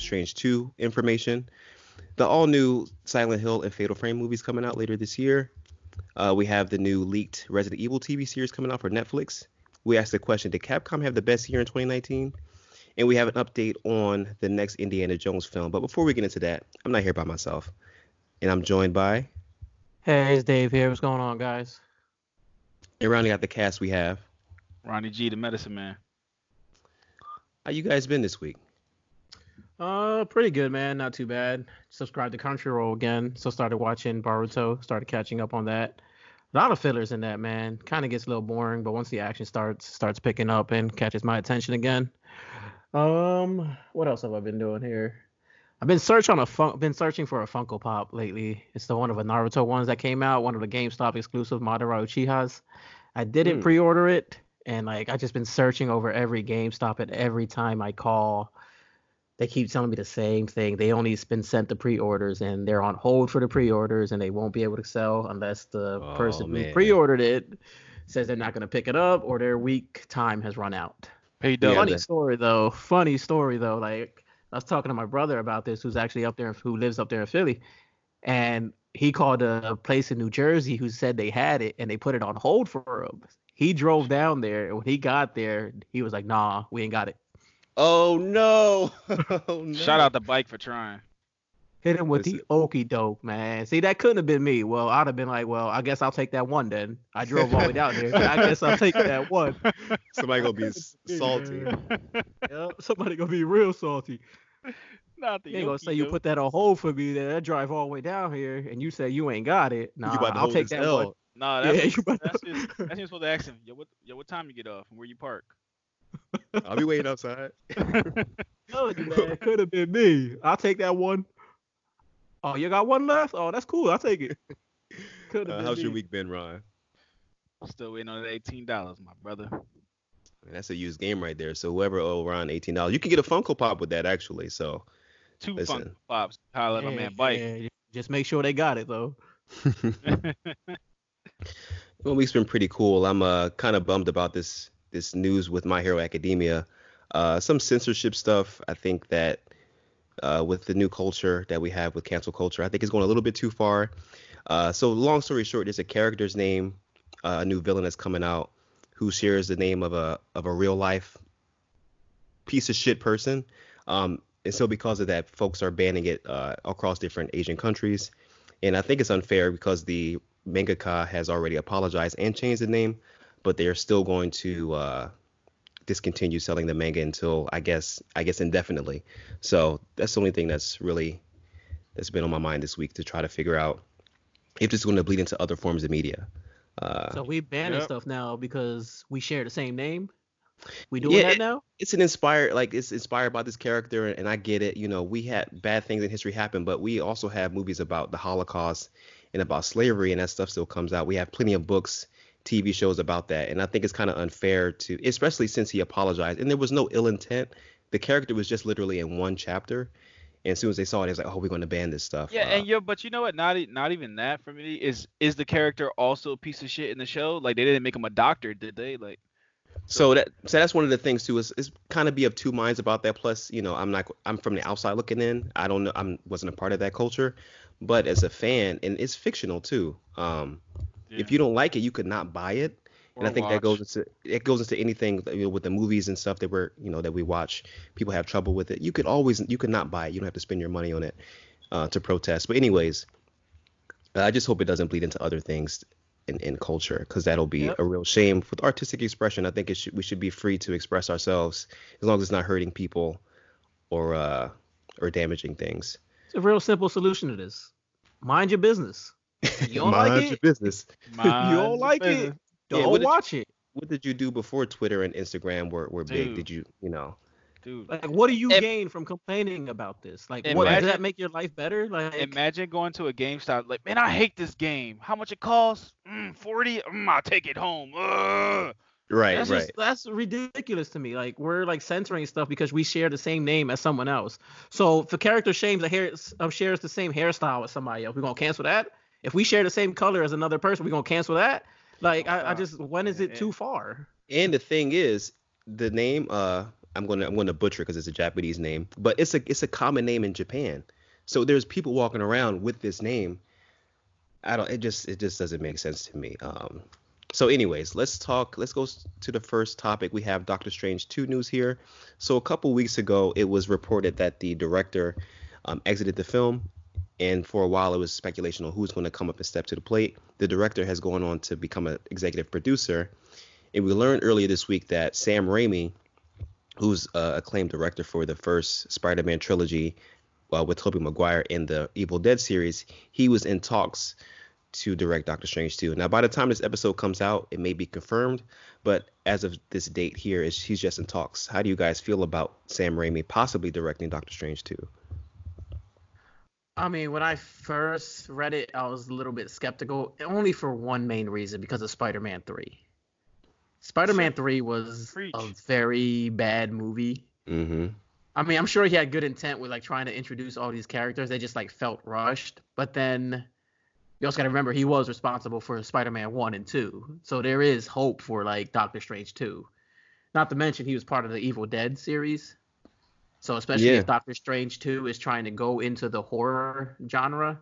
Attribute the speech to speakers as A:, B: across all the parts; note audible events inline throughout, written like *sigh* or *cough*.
A: Doctor Strange 2 information, the all new Silent Hill and Fatal Frame movies coming out later this year. Uh, we have the new leaked Resident Evil TV series coming out for Netflix. We asked the question Did Capcom have the best year in 2019? And we have an update on the next Indiana Jones film. But before we get into that, I'm not here by myself. And I'm joined by.
B: Hey, it's Dave here. What's going on, guys?
A: And rounding out the cast, we have.
C: Ronnie G, the medicine man.
A: How you guys been this week?
B: Uh, pretty good, man. Not too bad. Subscribed to Crunchyroll again, so started watching Boruto. Started catching up on that. A lot of fillers in that, man. Kind of gets a little boring, but once the action starts, starts picking up and catches my attention again. Um, what else have I been doing here? I've been searching on a fun- been searching for a Funko Pop lately. It's the one of the Naruto ones that came out, one of the GameStop exclusive Madara Uchihas. I didn't
A: Hmm.
B: pre-order it, and like I just been searching over every GameStop, and every time I call, they keep telling me the same thing. They only been sent the pre-orders, and they're on hold for the pre-orders, and they won't be able to sell unless the
A: Oh,
B: person
A: man.
B: who pre-ordered it says they're not going to pick it up or their week time has run out.
C: Pay
A: Yeah.
B: Funny
A: the-
B: story though. Funny story though. Like I was talking to my brother about this, who's actually up there, who lives up there in Philly, and he called a place in New Jersey who said they had it and they put it on hold for him. He drove down there, and when he got there, he was like, "Nah, we ain't got it."
A: Oh no! *laughs* oh, no.
C: Shout out the bike for trying.
B: Hit him with
A: Listen.
B: the okey doke, man. See, that couldn't have been me. Well, I'd have been like, "Well, I guess I'll take that one then." I drove all the way down here. I guess I'll take that one. *laughs*
A: Somebody gonna be salty.
B: Yep, somebody gonna be real salty.
C: Not the
B: You ain't gonna say you put that on hold for me. Then I drive all the way down here, and you say you ain't got it. Nah,
A: you about to
B: I'll take that
A: L.
B: one.
C: Nah,
B: Yeah,
C: that's,
B: you about
C: that's,
B: to-
C: just, that's just supposed to ask him. Yo, what, yo, what time you get off and where you park?
A: I'll be waiting outside. *laughs*
B: Told you, man, it could have been me. I'll take that one. Oh, you got one left? Oh, that's cool. I'll take it. Could have
A: Uh,
B: been
A: how's
B: me.
A: your week been, Ron?
C: Still waiting on that eighteen dollars, my brother.
A: Man, that's a used game right there. So whoever owe Ron eighteen dollars, you can get a Funko Pop with that actually. So
C: Two
A: Listen.
C: funk pops. Holla at my man Bike.
B: yeah, Just make sure they got it though. *laughs* *laughs*
A: Well, week's been pretty cool. I'm uh kind of bummed about this this news with My Hero Academia. Uh, some censorship stuff. I think that uh, with the new culture that we have with cancel culture, I think it's going a little bit too far. Uh, so long story short, there's a character's name, uh, a new villain that's coming out, who shares the name of a of a real life piece of shit person. Um, and so because of that, folks are banning it uh, across different Asian countries. And I think it's unfair because the mangaka has already apologized and changed the name, but they are still going to uh, discontinue selling the manga until I guess I guess indefinitely. So that's the only thing that's really that's been on my mind this week to try to figure out if this is going to bleed into other forms of media. Uh,
B: So we banning
C: Yep.
B: stuff now because we share the same name. We doing
A: Yeah,
B: that
A: it-
B: now?
A: it's an inspired like it's inspired by this character and I get it. You know, we had bad things in history happen, but we also have movies about the Holocaust and about slavery and that stuff still comes out. We have plenty of books, TV shows about that. And I think it's kind of unfair to especially since he apologized and there was no ill intent. The character was just literally in one chapter. And as soon as they saw it, it was like, oh, we're going to ban this stuff.
C: Yeah,
A: Uh,
C: and yo, but you know what? Not not even that for me is is the character also a piece of shit in the show? Like they didn't make him a doctor, did they? Like
A: So that so that's one of the things too is, is kind of be of two minds about that. Plus, you know, I'm not I'm from the outside looking in. I don't know I'm wasn't a part of that culture, but as a fan, and it's fictional too. Um, if you don't like it, you could not buy it. And I think that goes into it goes into anything you know, with the movies and stuff that we're you know that we watch. People have trouble with it. You could always you could not buy it. You don't have to spend your money on it uh, to protest. But anyways, I just hope it doesn't bleed into other things in, in culture because that'll be
B: Yep.
A: a real shame with artistic expression. I think it should we should be free to express ourselves as long as it's not hurting people or uh or damaging things.
B: It's a real simple solution to this. Mind your business. You don't
A: Mind
B: like
A: your
B: it?
A: business. *laughs*
B: you
C: Mind
B: don't like
C: business.
B: it? Don't
A: what did
B: watch it.
A: What did you do before Twitter and Instagram were, were big? Did you you know?
C: dude?
B: Like, what do you
C: Im-
B: gain from complaining about this? Like, what does that make your life better? Like,
C: Imagine going to a GameStop like, man, I hate this game. How much it costs? Mm, Forty. Mm, I'll take it home. Ugh.
A: Right,
B: that's
A: right.
B: just that's ridiculous to me. Like, we're like censoring stuff because we share the same name as someone else. So if a character shames a hair uh, shares the same hairstyle as somebody else, we're gonna cancel that. If we share the same color as another person, we're gonna cancel that. Like, I, I
C: Uh,
B: just when is it
C: yeah.
B: too far?
A: And the thing is, the name uh I'm gonna I'm gonna butcher because it's a Japanese name, but it's a it's a common name in Japan. So there's people walking around with this name. I don't. It just it just doesn't make sense to me. Um. So, anyways, let's talk. Let's go to the first topic. We have Doctor Strange 2 news here. So, a couple weeks ago, it was reported that the director um, exited the film, and for a while, it was speculation on who's going to come up and step to the plate. The director has gone on to become an executive producer, and we learned earlier this week that Sam Raimi, who's uh, acclaimed director for the first Spider-Man trilogy, uh, with Tobey Maguire in the Evil Dead series, he was in talks to direct Doctor Strange 2. Now, by the time this episode comes out, it may be confirmed, but as of this date here, he's just in talks. How do you guys feel about Sam Raimi possibly directing Doctor Strange 2?
B: I mean, when I first read it, I was a little bit skeptical, only for one main reason because of Spider-Man 3. Spider-Man 3 was
C: Preach.
B: a very bad movie.
A: Mm-hmm.
B: I mean, I'm sure he had good intent with like trying to introduce all these characters. They just like felt rushed. But then you also got to remember he was responsible for Spider-Man 1 and 2. So there is hope for like Doctor Strange 2. Not to mention he was part of the Evil Dead series. So especially
A: Yeah.
B: if Doctor Strange 2 is trying to go into the horror genre.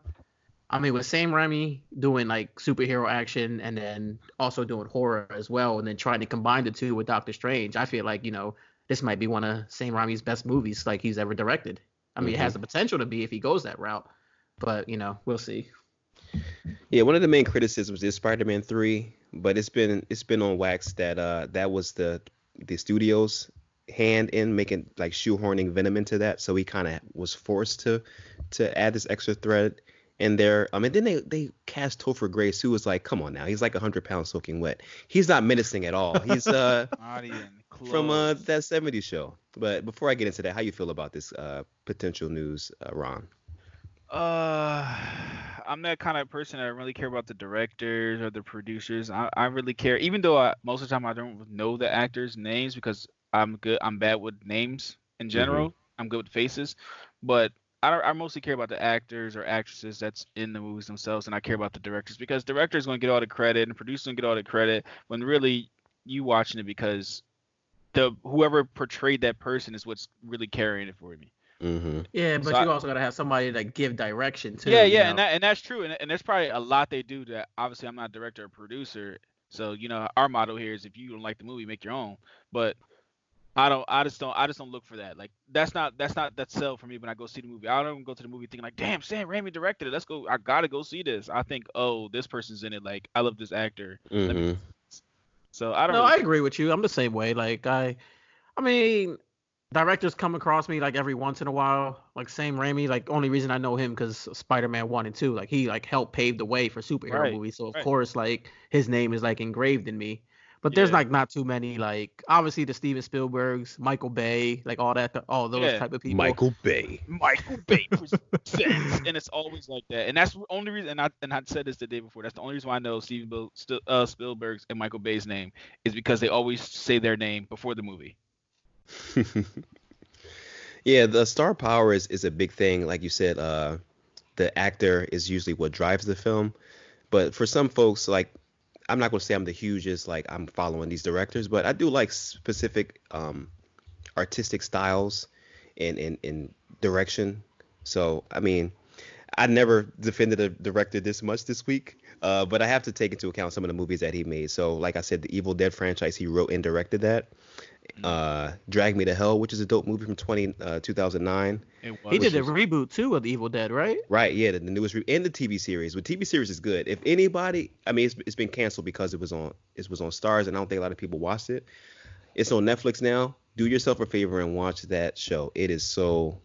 B: I mean, with Sam Raimi doing like superhero action and then also doing horror as well, and then trying to combine the two with Doctor Strange, I feel like you know this might be one of Sam Raimi's best movies like he's ever directed. I mean, it has the potential to be if he goes that route, but you know, we'll see.
A: Yeah, one of the main criticisms is Spider-Man 3, but it's been it's been on wax that uh that was the the studio's hand in making like shoehorning Venom into that, so he kind of was forced to to add this extra thread in there. Um, and then they they cast Topher Grace, who was like, come on now, he's like hundred pounds soaking wet. He's not menacing at all. He's uh *laughs*
C: Not even close.
A: from uh that '70s show. But before I get into that, how you feel about this uh potential news, uh, Ron?
C: Uh, I'm that kind of person that don't really care about the directors or the producers. I, I really care, even though I, most of the time I don't know the actors' names because I'm good. I'm bad with names in general. I'm good with faces, but I, I mostly care about the actors or actresses that's in the movies themselves, and I care about the directors because directors going to get all the credit and producers going to get all the credit when really you watching it because the whoever portrayed that person is what's really carrying it for me.
A: Mm-hmm.
B: Yeah, but
C: So I-
B: you also gotta have somebody that give direction too.
C: yeah, yeah,
B: know?
C: and that and that's true, and, and there's probably a lot they do that. Obviously, I'm not a director or producer, so you know our motto here is if you don't like the movie, make your own. But I don't, I just don't, I just don't look for that. Like that's not that's not that sell for me when I go see the movie. I don't even go to the movie thinking like, damn, Sam Raimi directed it. Let's go. I gotta go see this. I think, oh, this person's in it. Like I love this actor.
A: Mm-hmm.
C: So I don't.
B: No,
C: really
B: I agree with you. I'm the same way. Like I, I mean, directors come across me like every once in a while. Like Sam Raimi. Like only reason I know him because Spider-Man one and two. Like he like helped pave the way for superhero
C: Right,
B: movies. So of
C: right.
B: course like his name is like engraved in me. But there's
C: Yeah.
B: like not too many like obviously the Steven Spielbergs, Michael Bay, like all that, all those
C: Yeah.
B: type of people.
A: Michael Bay.
C: Michael Bay *laughs* presents, and it's always like that. And that's the only reason. And I and I said this the day before. That's the only reason why I know Steven Bill, St- uh, Spielberg's and Michael Bay's name is because they always say their name before the movie. *laughs*
A: yeah, the star power is, is a big thing. Like you said, uh, the actor is usually what drives the film. But for some folks, like I'm not gonna say I'm the hugest, like I'm following these directors, but I do like specific um, artistic styles and, and, direction. So I mean, I never defended a director this much this week, uh, but I have to take into account some of the movies that he made. So like I said, the Evil Dead franchise, he wrote and directed that. Uh, Drag Me to Hell, which is a dope movie from 20, uh, 2009.
B: He did a
A: was-
B: reboot too of the Evil Dead, right?
A: Right, yeah, the, the newest re- and the TV series. But TV series is good. If anybody, I mean, it's, it's been canceled because it was on it was on Starz, and I don't think a lot of people watched it. It's on Netflix now. Do yourself a favor and watch that show. It is so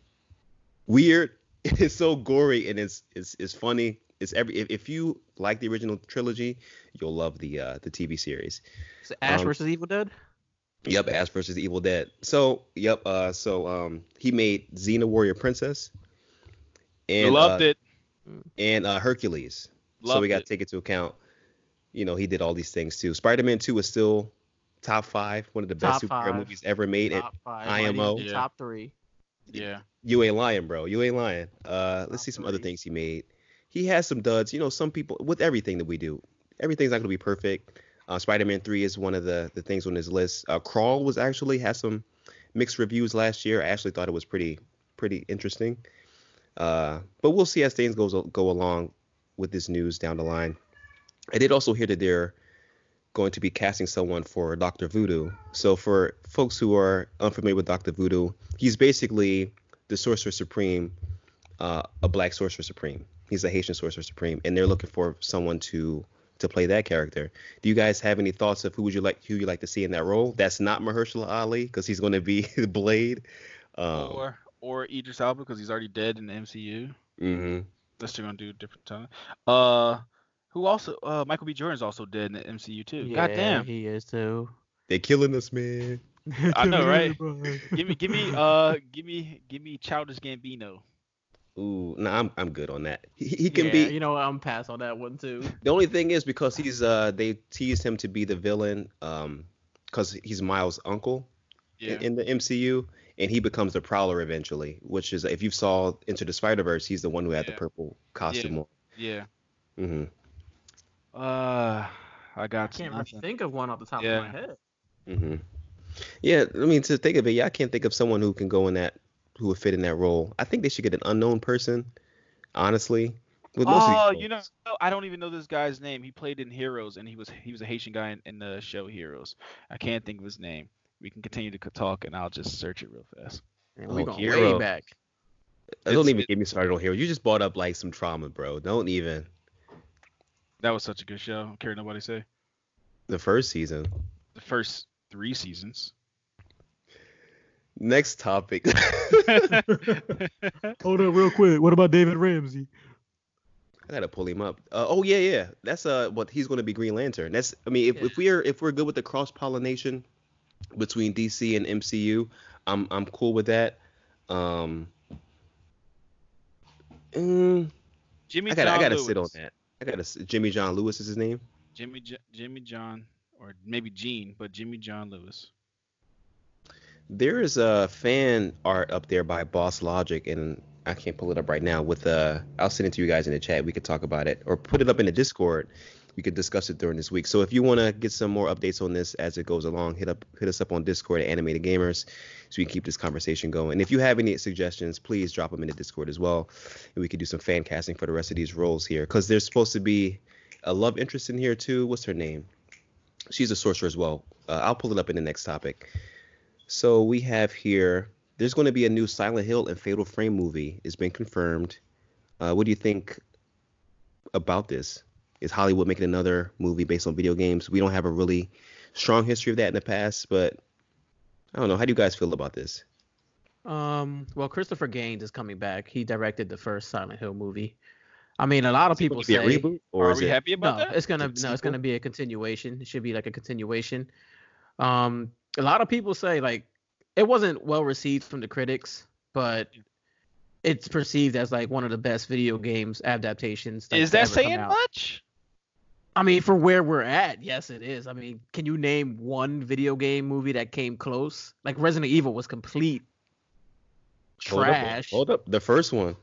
A: weird. *laughs* It is so gory, and it's it's it's funny. It's every if, if you like the original trilogy, you'll love the uh the TV series.
B: Is it Ash
A: Um,
B: versus Evil Dead?
A: Yep, Ash versus Evil Dead. So, yep, uh so um he made Xena Warrior Princess. And
C: loved
A: uh,
C: it.
A: and uh, Hercules. so we got to take it. to account, you know, he did all these things too. Spider-Man 2 is still top five, one of the best
B: Top
A: superhero
B: five.
A: movies ever made. And
B: Top five.
A: IMO.
B: might even be Top three.
C: Yeah.
A: you ain't lying, bro. You ain't lying. Uh, let's see some other things he made. He has some duds. You know, some people with everything that we do, everything's not gonna be perfect. Uh, Spider-Man 3 is one of the the things on his list. Uh, Crawl was actually had some mixed reviews last year. I actually thought it was pretty pretty interesting. Uh, but we'll see as things goes go along with this news down the line. I did also hear that they're going to be casting someone for Doctor Voodoo. So for folks who are unfamiliar with Doctor Voodoo, he's basically the Sorcerer Supreme, uh, a Black Sorcerer Supreme. He's a Haitian Sorcerer Supreme, and they're looking for someone to to play that character. Do you guys have any thoughts of who would you like who you like to see in that role? That's not Mahershala Ali because he's going to be the *laughs* Blade. Um,
C: or or Idris Elba because he's already dead in the MCU.
A: hmm
C: Unless they're gonna do a different time. Uh, who also? Uh, Michael B. Jordan's also dead in the MCU too.
B: Yeah,
C: God damn.
B: he is too.
A: They're killing us, man.
C: I know, right? *laughs* give me, give me, uh, give me, give me Childish Gambino.
A: Ooh, nah, I'm I'm good on that. He, he can
B: Yeah,
A: be.
B: You know, what, I'm pass on that one too.
A: The only thing is because he's uh they teased him to be the villain um because he's Miles' uncle
C: Yeah.
A: in, in the MCU and he becomes the Prowler eventually, which is if you saw Into the Spider Verse, he's the one who had the purple costume on.
C: yeah.
A: hmm
C: Uh, I got
B: I can't really
C: nothing.
B: think of one off the top
C: Yeah.
B: of my head.
A: Mm hmm Yeah, I mean to think of it, yeah, I can't think of someone who can go in that who would fit in that role. I think they should get an unknown person, honestly. With most of these
C: Oh,
A: roles.
C: you know, I don't even know this guy's name. He played in Heroes, and he was he was a Haitian guy in, in the show Heroes. I can't think of his name. We can continue to talk, and I'll just search it real fast.
B: And we
A: Oh,
B: going
A: Hero.
B: way back.
A: Don't
C: it's-
A: even
C: it-
A: get me started on here. You just brought up like some trauma, bro. Don't even
C: That was such a good show. I don't care what nobody say.
A: the first season.
C: The first three seasons.
A: Next topic. *laughs*
B: Hold up, real quick. What about David Ramsey?
A: I gotta pull him up. Uh, oh yeah, yeah. That's uh what he's gonna be Green Lantern. That's I mean if, if we're if we're good with the cross pollination between DC and MCU, I'm I'm cool with that. Um, mm,
C: Jimmy
A: I gotta
C: John
A: I gotta
C: Lewis.
A: sit on that. I gotta Jimmy John Lewis is his name.
C: Jimmy J- Jimmy John or maybe Gene, but Jimmy John Lewis.
A: There is a fan art up there by Boss Logic, and I can't pull it up right now. With uh, I'll send it to you guys in the chat. We could talk about it, or put it up in the Discord. We could discuss it during this week. So if you want to get some more updates on this as it goes along, hit up hit us up on Discord at Animated Gamers, so we can keep this conversation going. And if you have any suggestions, please drop them in the Discord as well, and we could do some fan casting for the rest of these roles here, because there's supposed to be a love interest in here too. What's her name? She's a sorcerer as well. Uh, I'll pull it up in the next topic. So we have here. There's going to be a new Silent Hill and Fatal Frame movie. It's been confirmed. Uh, what do you think about this? Is Hollywood making another movie based on video games? We don't have a really strong history of that in the past, but I don't know. How do you guys feel about this?
B: Um, well, Christopher Gaines is coming back. He directed the first Silent Hill movie. I mean, a lot of people
A: Will it
B: say
A: a reboot, or
C: Are
A: is
C: we
A: it?
C: happy about
B: no,
C: that?
B: it's gonna no,
A: It's
B: it's gonna be a continuation. It should be like a continuation. Um, a lot of people say like it wasn't well received from the critics, but it's perceived as like one of the best video games adaptations. like,
C: Is that
B: ever come
C: saying
B: out.
C: much?
B: I mean, for where we're at, yes, it is. I mean, can you name one video game movie that came close? Like Resident Evil was complete
A: Hold up,
B: trash.
A: Hold up. The first one.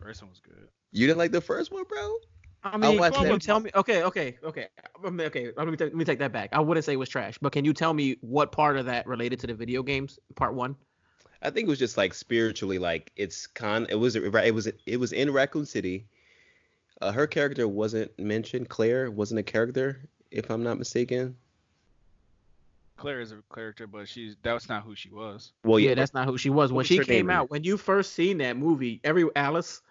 C: First one was good.
A: You didn't like the first one, bro?
B: I mean,
A: watched
B: can you tell me? Okay, okay, okay. I okay. Let me, ta- let me take that back. I wouldn't say it was trash, but can you tell me what part of that related to the video games? Part one.
A: I think it was just like spiritually, like it's con. It was it was it was in Raccoon City. Uh, her character wasn't mentioned. Claire wasn't a character, if I'm not mistaken.
C: Claire is a character, but she's that's not who she was.
A: Well,
B: yeah,
A: yeah.
B: that's not who she was. When she came
A: name?
B: out, when you first seen that movie, every Alice.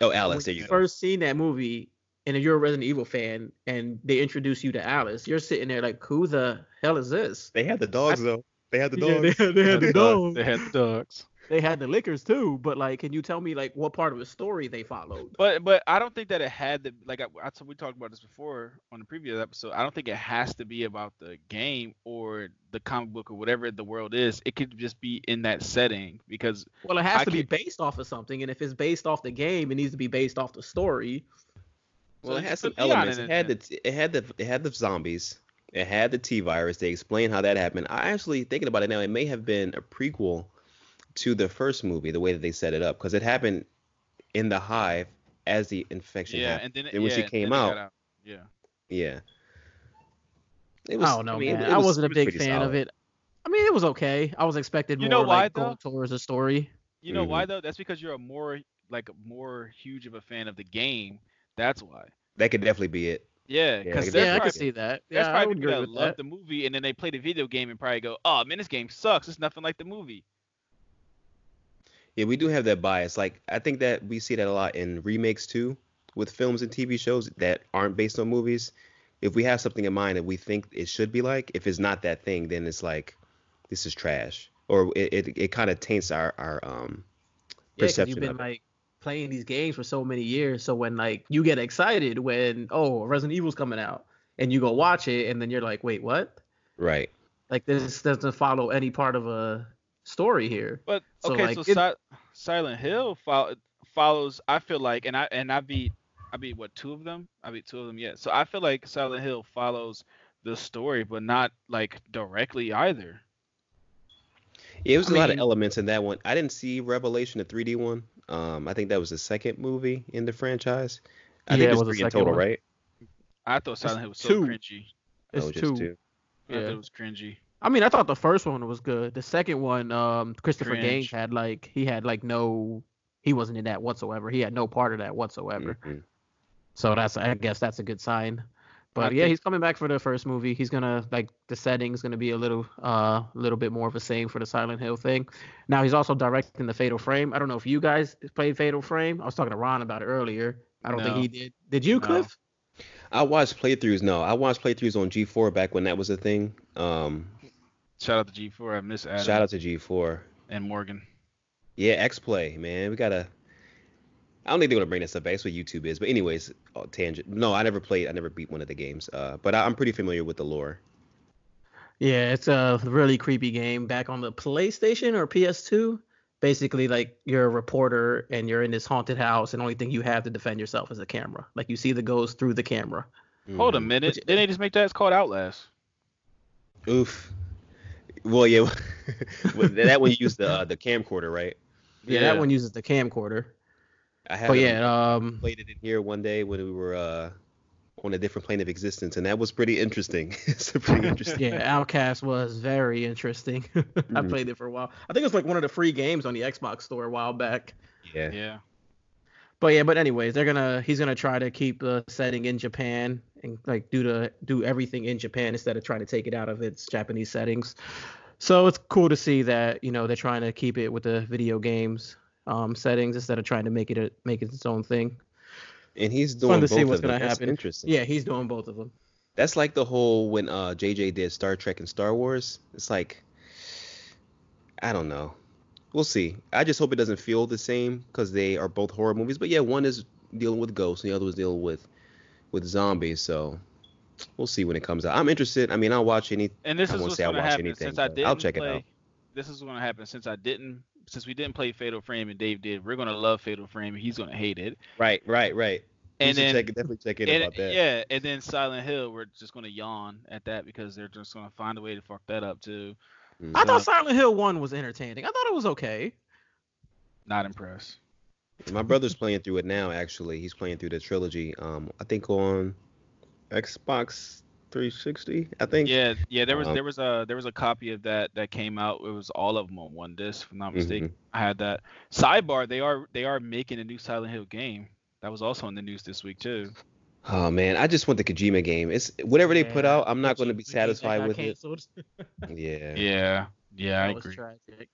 A: oh, Alice.
B: when
A: There
B: you
A: you go.
B: first seen that movie, and if you're a Resident Evil fan, and they introduce you to Alice, you're sitting there like, who the hell is this?
A: They had the dogs though. They had the
B: Yeah,
A: dogs.
B: they, they had the dogs.
C: They had the dogs.
B: They had the Lickers too, but like, can you tell me like what part of the story they followed?
C: But but I don't think that it had to like I, I we talked about this before on the previous episode. I don't think it has to be about the game or the comic book or whatever the world is. It could just be in that setting because
B: Well, it has
C: I
B: to be
C: can't-
B: based off of something, and if it's based off the game, it needs to be based off the story.
A: Well,
C: So
A: it had some elements. It
C: it
A: had
C: then.
A: the it had the it had the zombies. It had the T virus. They explained how that happened. I actually thinking about it now. It may have been a prequel to the first movie, the way that they set it up, because it happened in the hive as the infection
C: yeah,
A: happened.
C: and then it-
A: And when
C: yeah,
A: she
C: and
A: came
C: then it got
A: out-
C: Yeah.
A: Yeah. It
B: I don't know,
A: mean,
B: man.
A: it
B: I
A: was-
B: wasn't a big
A: pretty
B: fan of it. I mean, it was okay. I was expected
C: You
B: more
C: know why,
B: like
C: though?
B: going towards a story.
C: You know why
A: Mhm.
C: though? That's because you're a more like more huge of a fan of the game. That's why.
A: That could definitely be it.
C: Yeah,
A: Yeah,
C: because
A: I
C: there's
B: Yeah, I
C: probably,
B: could see that.
C: there's
B: Yeah,
C: probably
B: would
C: people that love
B: that.
C: the movie and then they play the video game and probably go, "Oh man, this game sucks. It's nothing like the movie."
A: Yeah, we do have that bias. Like I think that we see that a lot in remakes too, with films and TV shows that aren't based on movies. If we have something in mind that we think it should be like, if it's not that thing, then it's like this is trash, or it it, it kind of taints our our um
B: Yeah,
A: perception
B: you've been
A: of
B: like playing these games for so many years. So when like you get excited when oh Resident Evil's coming out and you go watch it and then you're like, wait, what?
A: Right.
B: Like this doesn't follow any part of a story here.
C: But
B: So,
C: okay,
B: like,
C: so
B: it-
C: Si- Silent Hill fol- follows. I feel like, and I and I beat I beat what two of them? I beat two of them. Yeah. So I feel like Silent Hill follows the story, but not like directly either.
A: Yeah, it was
B: I
A: a lot of elements in that one. I didn't see Revelation, the 3D one. Um, I think that was the second movie in the franchise. I
B: Yeah,
A: think
B: it
A: there's
B: was the
A: three in
B: second
A: total,
B: one.
A: right?
C: I thought Silent Hill was so cringy.
B: It's
A: oh, just
B: two.
A: two.
C: I thought
B: Yeah.
C: it was cringy.
B: I mean, I thought the first one was good. The second one, um, Christopher
C: Cringe.
B: Gaines had like he had like no, he wasn't in that whatsoever. He had no part of that whatsoever.
A: Mhm.
B: So that's I guess that's a good sign. But
C: I
B: yeah,
C: think-
B: he's coming back for the first movie. He's gonna like the setting's gonna be a little uh little bit more of a same for the Silent Hill thing. Now he's also directing the Fatal Frame. I don't know if you guys played Fatal Frame. I was talking to Ron about it earlier. I don't think he did. Did you,
C: No.
B: Cliff?
A: I watched playthroughs. No, I watched playthroughs on G4 back when that was a thing. Um,
C: Shout out to G4. I miss Adam
A: shout out to G4.
C: and Morgan.
A: Yeah, X Play, man. We gotta. I don't think they're gonna bring this up back. That's what YouTube is. But anyways, oh, tangent. No, I never played. I never beat one of the games. Uh, but I, I'm pretty familiar with the lore.
B: Yeah, it's a really creepy game back on the PlayStation or PS2. Basically, like you're a reporter and you're in this haunted house, and the only thing you have to defend yourself is a camera. Like you see the ghost through the camera.
C: Hold a
A: Mhm.
C: minute.
B: Which-
C: Didn't they just make that? It's called Outlast.
A: Oof. Well, yeah. *laughs* that one used the uh, the camcorder, right?
B: Yeah, that one uses the camcorder.
A: I
B: But
A: haven't
B: yeah, um,
A: played it in here one day when we were uh, on a different plane of existence, and that was pretty interesting. *laughs* it's pretty interesting.
B: yeah, Outlast was very interesting. *laughs* I
A: Mhm.
B: played it for a while. I think it was like one of the free games on the Xbox store a while back.
A: Yeah.
C: Yeah.
B: But yeah, but anyways, they're gonna he's gonna try to keep the setting in Japan and like do the do everything in Japan instead of trying to take it out of its Japanese settings. So it's cool to see that you know they're trying to keep it with the video games um, settings instead of trying to make it a, make it its own thing.
A: And he's
B: It's
A: doing
B: fun to
A: both
B: see what's
A: of
B: gonna
A: That's
B: happen.
A: Interesting.
B: Yeah, he's doing both of them.
A: That's like the whole when uh JJ did Star Trek and Star Wars. It's like I don't know. We'll see. I just hope it doesn't feel the same because they are both horror movies. But yeah, one is dealing with ghosts, and the other was dealing with with zombies. So we'll see when it comes out. I'm interested. I mean, I'll watch any.
C: And this
A: I
C: is
A: won't
C: what's gonna happen
A: anything,
C: since I didn't
A: I'll check it out.
C: This is gonna happen since I didn't since we didn't play Fatal Frame and Dave did. We're gonna love Fatal Frame. He's gonna hate it.
A: Right, right, right.
C: And then
A: check, definitely check in
C: and,
A: about that.
C: yeah, and then Silent Hill, we're just gonna yawn at that because they're just gonna find a way to fuck that up too.
A: Mm.
B: I thought Silent Hill One was entertaining. I thought it was okay.
C: Not impressed.
A: My brother's playing through it now. Actually, he's playing through the trilogy. Um, I think on Xbox 360. I think.
C: Yeah, yeah. There was
A: Um,
C: there was a there was a copy of that that came out. It was all of them on one disc, if I'm not mistaken.
A: Mm-hmm.
C: I had that. Sidebar: They are they are making a new Silent Hill game. That was also in the news this week too.
A: Oh man, I just want the Kojima game. It's whatever they put out. I'm not going to be
B: the game that
A: satisfied
B: got
A: with it. *laughs* Yeah.
C: Yeah, yeah, I
B: That was
C: agree.
B: tragic.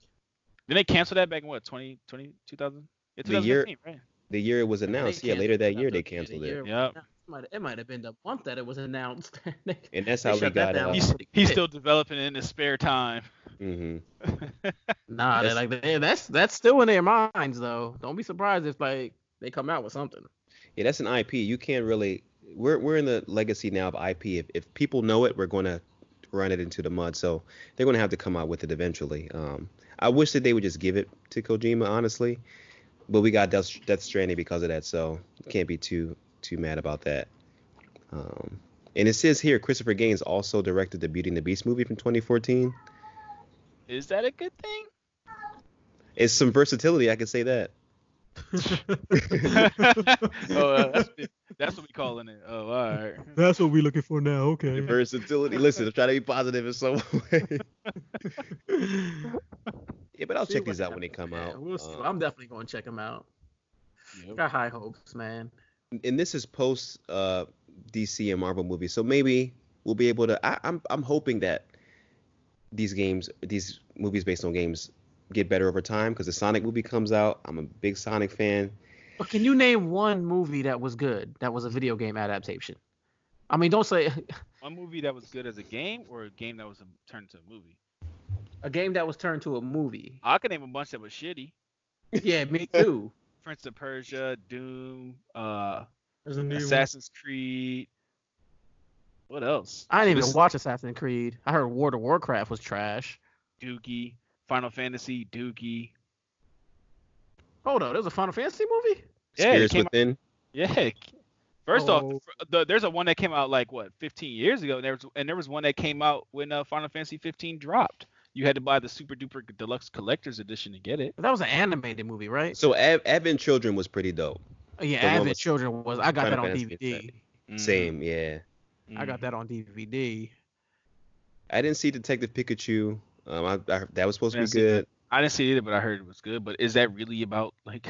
C: Didn't they cancel that back in what 20, 20 2000? Yeah,
A: The year-
C: right?
A: The year it was announced. Yeah, later that year they canceled it.
C: Yep.
B: It might, it might have been the month that it was announced. *laughs*
A: And that's how we
B: shut that
A: got.
B: down.
A: Uh,
C: He's *laughs* he's still developing it in his spare time.
A: hmm *laughs*
B: nah,
A: That's-
B: like they- that's that's still in their minds though. Don't be surprised if like they come out with something.
A: Yeah, that's an IP. You can't really. We're we're in the legacy now of IP. If if people know it, we're going to run it into the mud. So they're going to have to come out with it eventually. Um, I wish that they would just give it to Kojima, honestly. But we got Death, Death Stranding because of that, so can't be too too mad about that. Um, and it says here Christopher Gaines also directed the Beauty and the Beast movie from 2014.
C: Is that a good thing?
A: It's some versatility, I can say that. *laughs* *laughs*
C: oh, uh, that's, that's what we calling it. Oh, all right.
B: That's what we looking for now. Okay. *laughs*
A: Versatility. Listen, I'm trying to be positive in some way. yeah, but I'll
B: See
A: check these out when they come
B: man.
A: out.
B: We'll.
A: Um,
B: I'm definitely going to check them out.
C: Yep.
B: Got high hopes, man.
A: And this is post uh, DC and Marvel movies, so maybe we'll be able to. I, I'm I'm hoping that these games, these movies based on games, get better over time because the Sonic movie comes out. I'm a big Sonic fan.
B: But can you name one movie that was good that was a video game adaptation? I mean, don't say *laughs*
C: One movie that was good as a game or a game that was a, turned into a movie.
B: a game that was turned to a movie.
C: I can name a bunch that was shitty.
B: Yeah, me too. *laughs*
C: Prince of Persia, Doom, uh,
B: There's a new
C: Assassin's Creed. What else?
B: I didn't even
C: This-
B: watch Assassin's Creed. I heard World of Warcraft was trash.
C: Doogie, Final Fantasy, Doogie.
B: Hold on, there's a Final Fantasy movie?
C: Yeah, it
A: Spirits
C: came out- Yeah. First
B: Oh.
C: off, the, the, there's a one that came out like what 15 years ago, and there was and there was one that came out when uh, Final Fantasy 15 dropped. You had to buy the super duper deluxe collector's edition to get it.
B: That was an animated movie, right?
A: So Ad- Advent Children was pretty dope.
B: Oh, yeah,
A: the one
B: Advent
A: with
B: Children was. I got that on DVD.
A: effect. Same, yeah.
B: I got that on DVD.
A: I didn't see Detective Pikachu. Um, I, I, that was supposed to be
C: Didn't
A: good.
C: I didn't see it either, but I heard it was good. But is that really about like?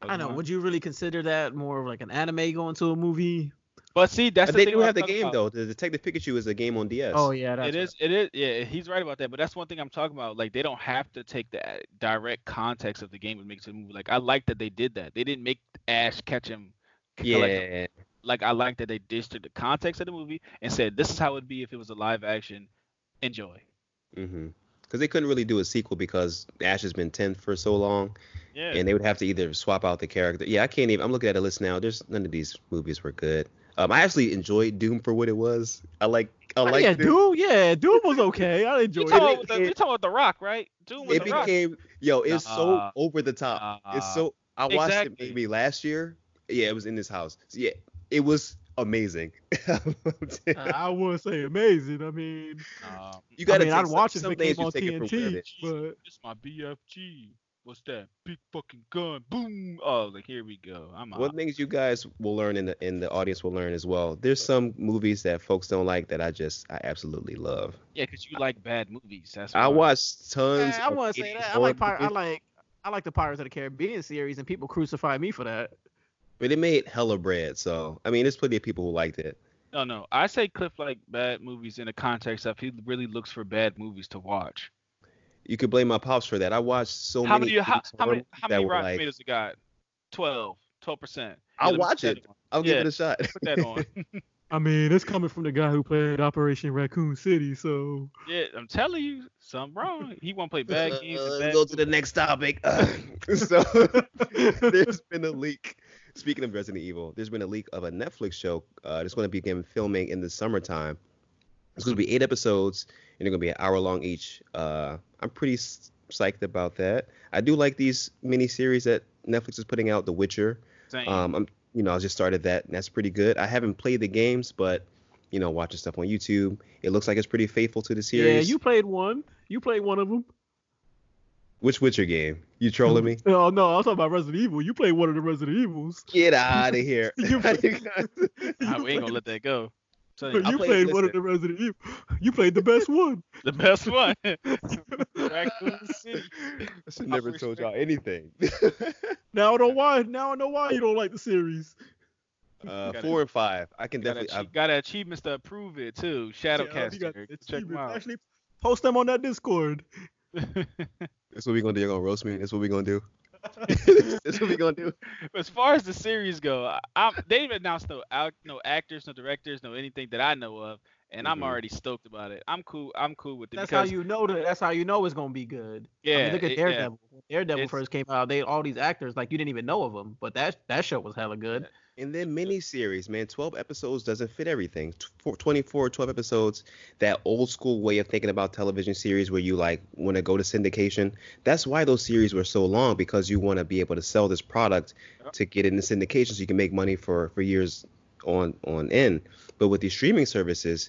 B: I know. Would you really consider that more of like an anime going to a movie?
C: But see, that's the
A: they
C: thing
A: do have
C: I'm
A: the game
C: about.
A: though. The Detective Pikachu is a game on DS.
B: Oh yeah, that's
C: It is. It is. Yeah, he's right about that. But that's one thing I'm talking about. Like they don't have to take the direct context of the game and make it a movie. Like I like that they did that. They didn't make Ash catch him.
A: yeah.
C: Like, like I like that they dished the context of the movie and said this is how it'd be if it was a live action. Enjoy.
A: Mm-hmm. Because they couldn't really do a sequel because Ash has been 10 for so long,
C: Yeah.
A: and they would have to either swap out the character. Yeah, I can't even. I'm looking at a list now. There's none of these movies were good. Um, I actually enjoyed Doom for what it was. I like. I
B: Oh,
A: like
B: yeah,
A: it.
B: Doom. Yeah, Doom was okay. I *laughs*
C: you
B: enjoyed
C: talking
B: it.
C: about the, you talking about the Rock, right? Doom with
A: It
C: the Rock.
A: became yo. It's so over the top. it's so. I watched
C: Exactly.
A: it maybe last year. Yeah, it was in this house. So, yeah, it was amazing. *laughs*
B: Uh, I wouldn't say amazing. I mean,
C: Um,
A: you gotta
B: mean,
A: take
B: I'd
A: some-
B: watch it
A: some
B: if it
A: things
B: came on
A: take it
B: TNT, but
C: It's my BFG. What's that? Big fucking gun. Boom. Oh, like here we go. I'm out.
A: One things you guys will learn in the in the audience will learn as well. There's some movies that folks don't like that I just I absolutely love.
C: Yeah, because you like bad movies. That's
A: I
C: why.
A: watch tons.
B: Yeah, I want to say that. I like Pir- I like I like the Pirates of the Caribbean series, and people crucify me for that.
A: but it made hella bread. So I mean, there's plenty of people who liked it.
C: No, no. I say Cliff like bad movies in the context of he really looks for bad movies to watch.
A: You could blame my pops for that. I watched so
C: how
A: many.
C: many? How,
A: 80s
C: how
A: horror
C: many? How many
A: were
C: Rotten
A: like,
C: Tomatoes it got? 12, 12 percent.
A: I'll watch it. I'll give it a shot.
C: Put that on. *laughs*
B: I mean, it's coming from the guy who played Operation Raccoon City, so
C: yeah, I'm telling you, something wrong. He won't play bad games.
A: Uh, let's
C: bad
A: go to the next topic. *laughs* so *laughs* there's been a leak. Speaking of Resident Evil, there's been a leak of a Netflix show. Uh, that's going to begin filming in the summertime. It's going to be eight episodes, and they're going to be an hour long each. Uh, I'm pretty psyched about that. I do like these mini series that Netflix is putting out. The Witcher.
C: Same.
A: Um, I'm, you know, I just started that, and that's pretty good. I haven't played the games, but you know, watching stuff on YouTube, it looks like it's pretty faithful to the series.
B: yeah, you played one. You played one of them.
A: Which Witcher game? You trolling me? *laughs*
B: Oh no, I was talking about Resident Evil. You played one of the Resident Evils.
A: Get *laughs* out of here.
B: You *laughs* play-
C: Nah, we ain't gonna let that go. So
B: You,
A: I
B: played,
A: played-
B: one of the Resident Evil. You played the best one. *laughs*
C: the best one. *laughs* Raccoon City.
A: I should never told y'all anything. *laughs*
B: Now I know why. Now I know why you don't like the series.
A: uh,
C: Gotta-
A: four and five. I can
C: Got,
A: definitely.
C: achie- got achievements to prove it too.
B: Yeah, you
C: Shadowcaster.
B: the
C: Check them out.
B: Actually, post them on that Discord.
A: That's what we gonna do. You're gonna roast me. That's what we gonna do. *laughs* That's what we gonna do.
C: as far as the series go, I, I'm, they didn't announce no out, no actors, no directors, no anything that I know of, and I'm
A: Mhm.
C: already stoked about it. I'm cool. I'm cool with it
B: That's
C: because
B: how you know that. That's how you know it's gonna be good. I
C: yeah,
B: mean, look at
C: it- yeah.
B: Daredevil. Daredevil
C: It's-
B: first came out, they all these actors like you didn't even know of them, but that that show was hella good.
A: And then miniseries, man. 12 episodes doesn't fit everything. Tw- 24, 12 episodes. That old school way of thinking about television series where you like want to go to syndication. That's why those series were so long because you want to be able to sell this product to get into syndication so you can make money for for years on on end. But with these streaming services,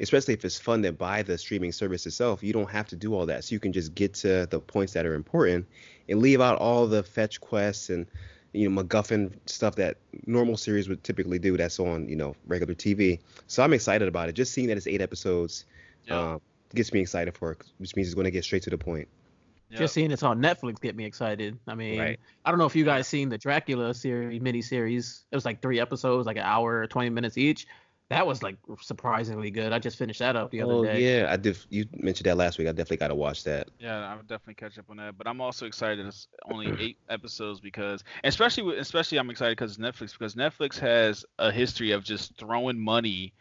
A: especially if it's funded by the streaming service itself, you don't have to do all that. So you can just get to the points that are important and leave out all the fetch quests and you know MacGuffin stuff that normal series would typically do. That's on you know regular TV. So I'm excited about it. Just seeing that it's eight episodes
C: Yeah.
A: um, gets me excited for it, which means it's going to get straight to the point.
C: Yep.
B: Just seeing it's on Netflix get me excited. I mean,
A: Right.
B: I don't know if you guys seen the Dracula series mini series. It was like three episodes, like an hour or 20 minutes each. That was like surprisingly good. I just finished that up the other
A: Oh
B: day.
A: yeah, I did. You mentioned that last week. I definitely got to watch that.
C: Yeah, I would definitely catch up on that. But I'm also excited. It's only eight *clears throat* episodes because, especially with, especially I'm excited because it's Netflix because Netflix has a history of just throwing money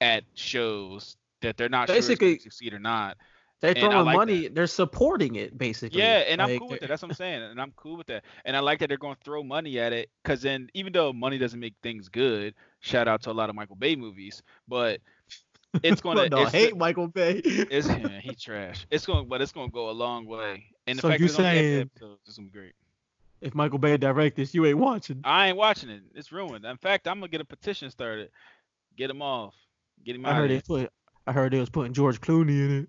C: at shows that they're not sure
B: Basically-
C: if succeed or not.
B: They're throwing
C: like
B: money. They're supporting it basically.
C: Yeah, and I'm cool with that. That's what I'm saying, and I'm cool with that. And I like that they're going to throw money at it because then, even though money doesn't make things good, shout out to a lot of Michael Bay movies, but it's *laughs* going to.
B: no, hate Michael Bay.
C: it's yeah, *laughs* *laughs* he trash. It's going, but it's going to go a long way. And the
B: So
C: fact
B: you
C: that it's only eight
B: saying-
C: episodes is going to be great.
B: if Michael Bay direct this, you ain't watching.
C: I ain't watching it. It's ruined. In fact, I'm gonna get a petition started. Get him off. Get him
B: I
C: out.
B: heard
C: of
B: they put. I heard they was putting George Clooney in it.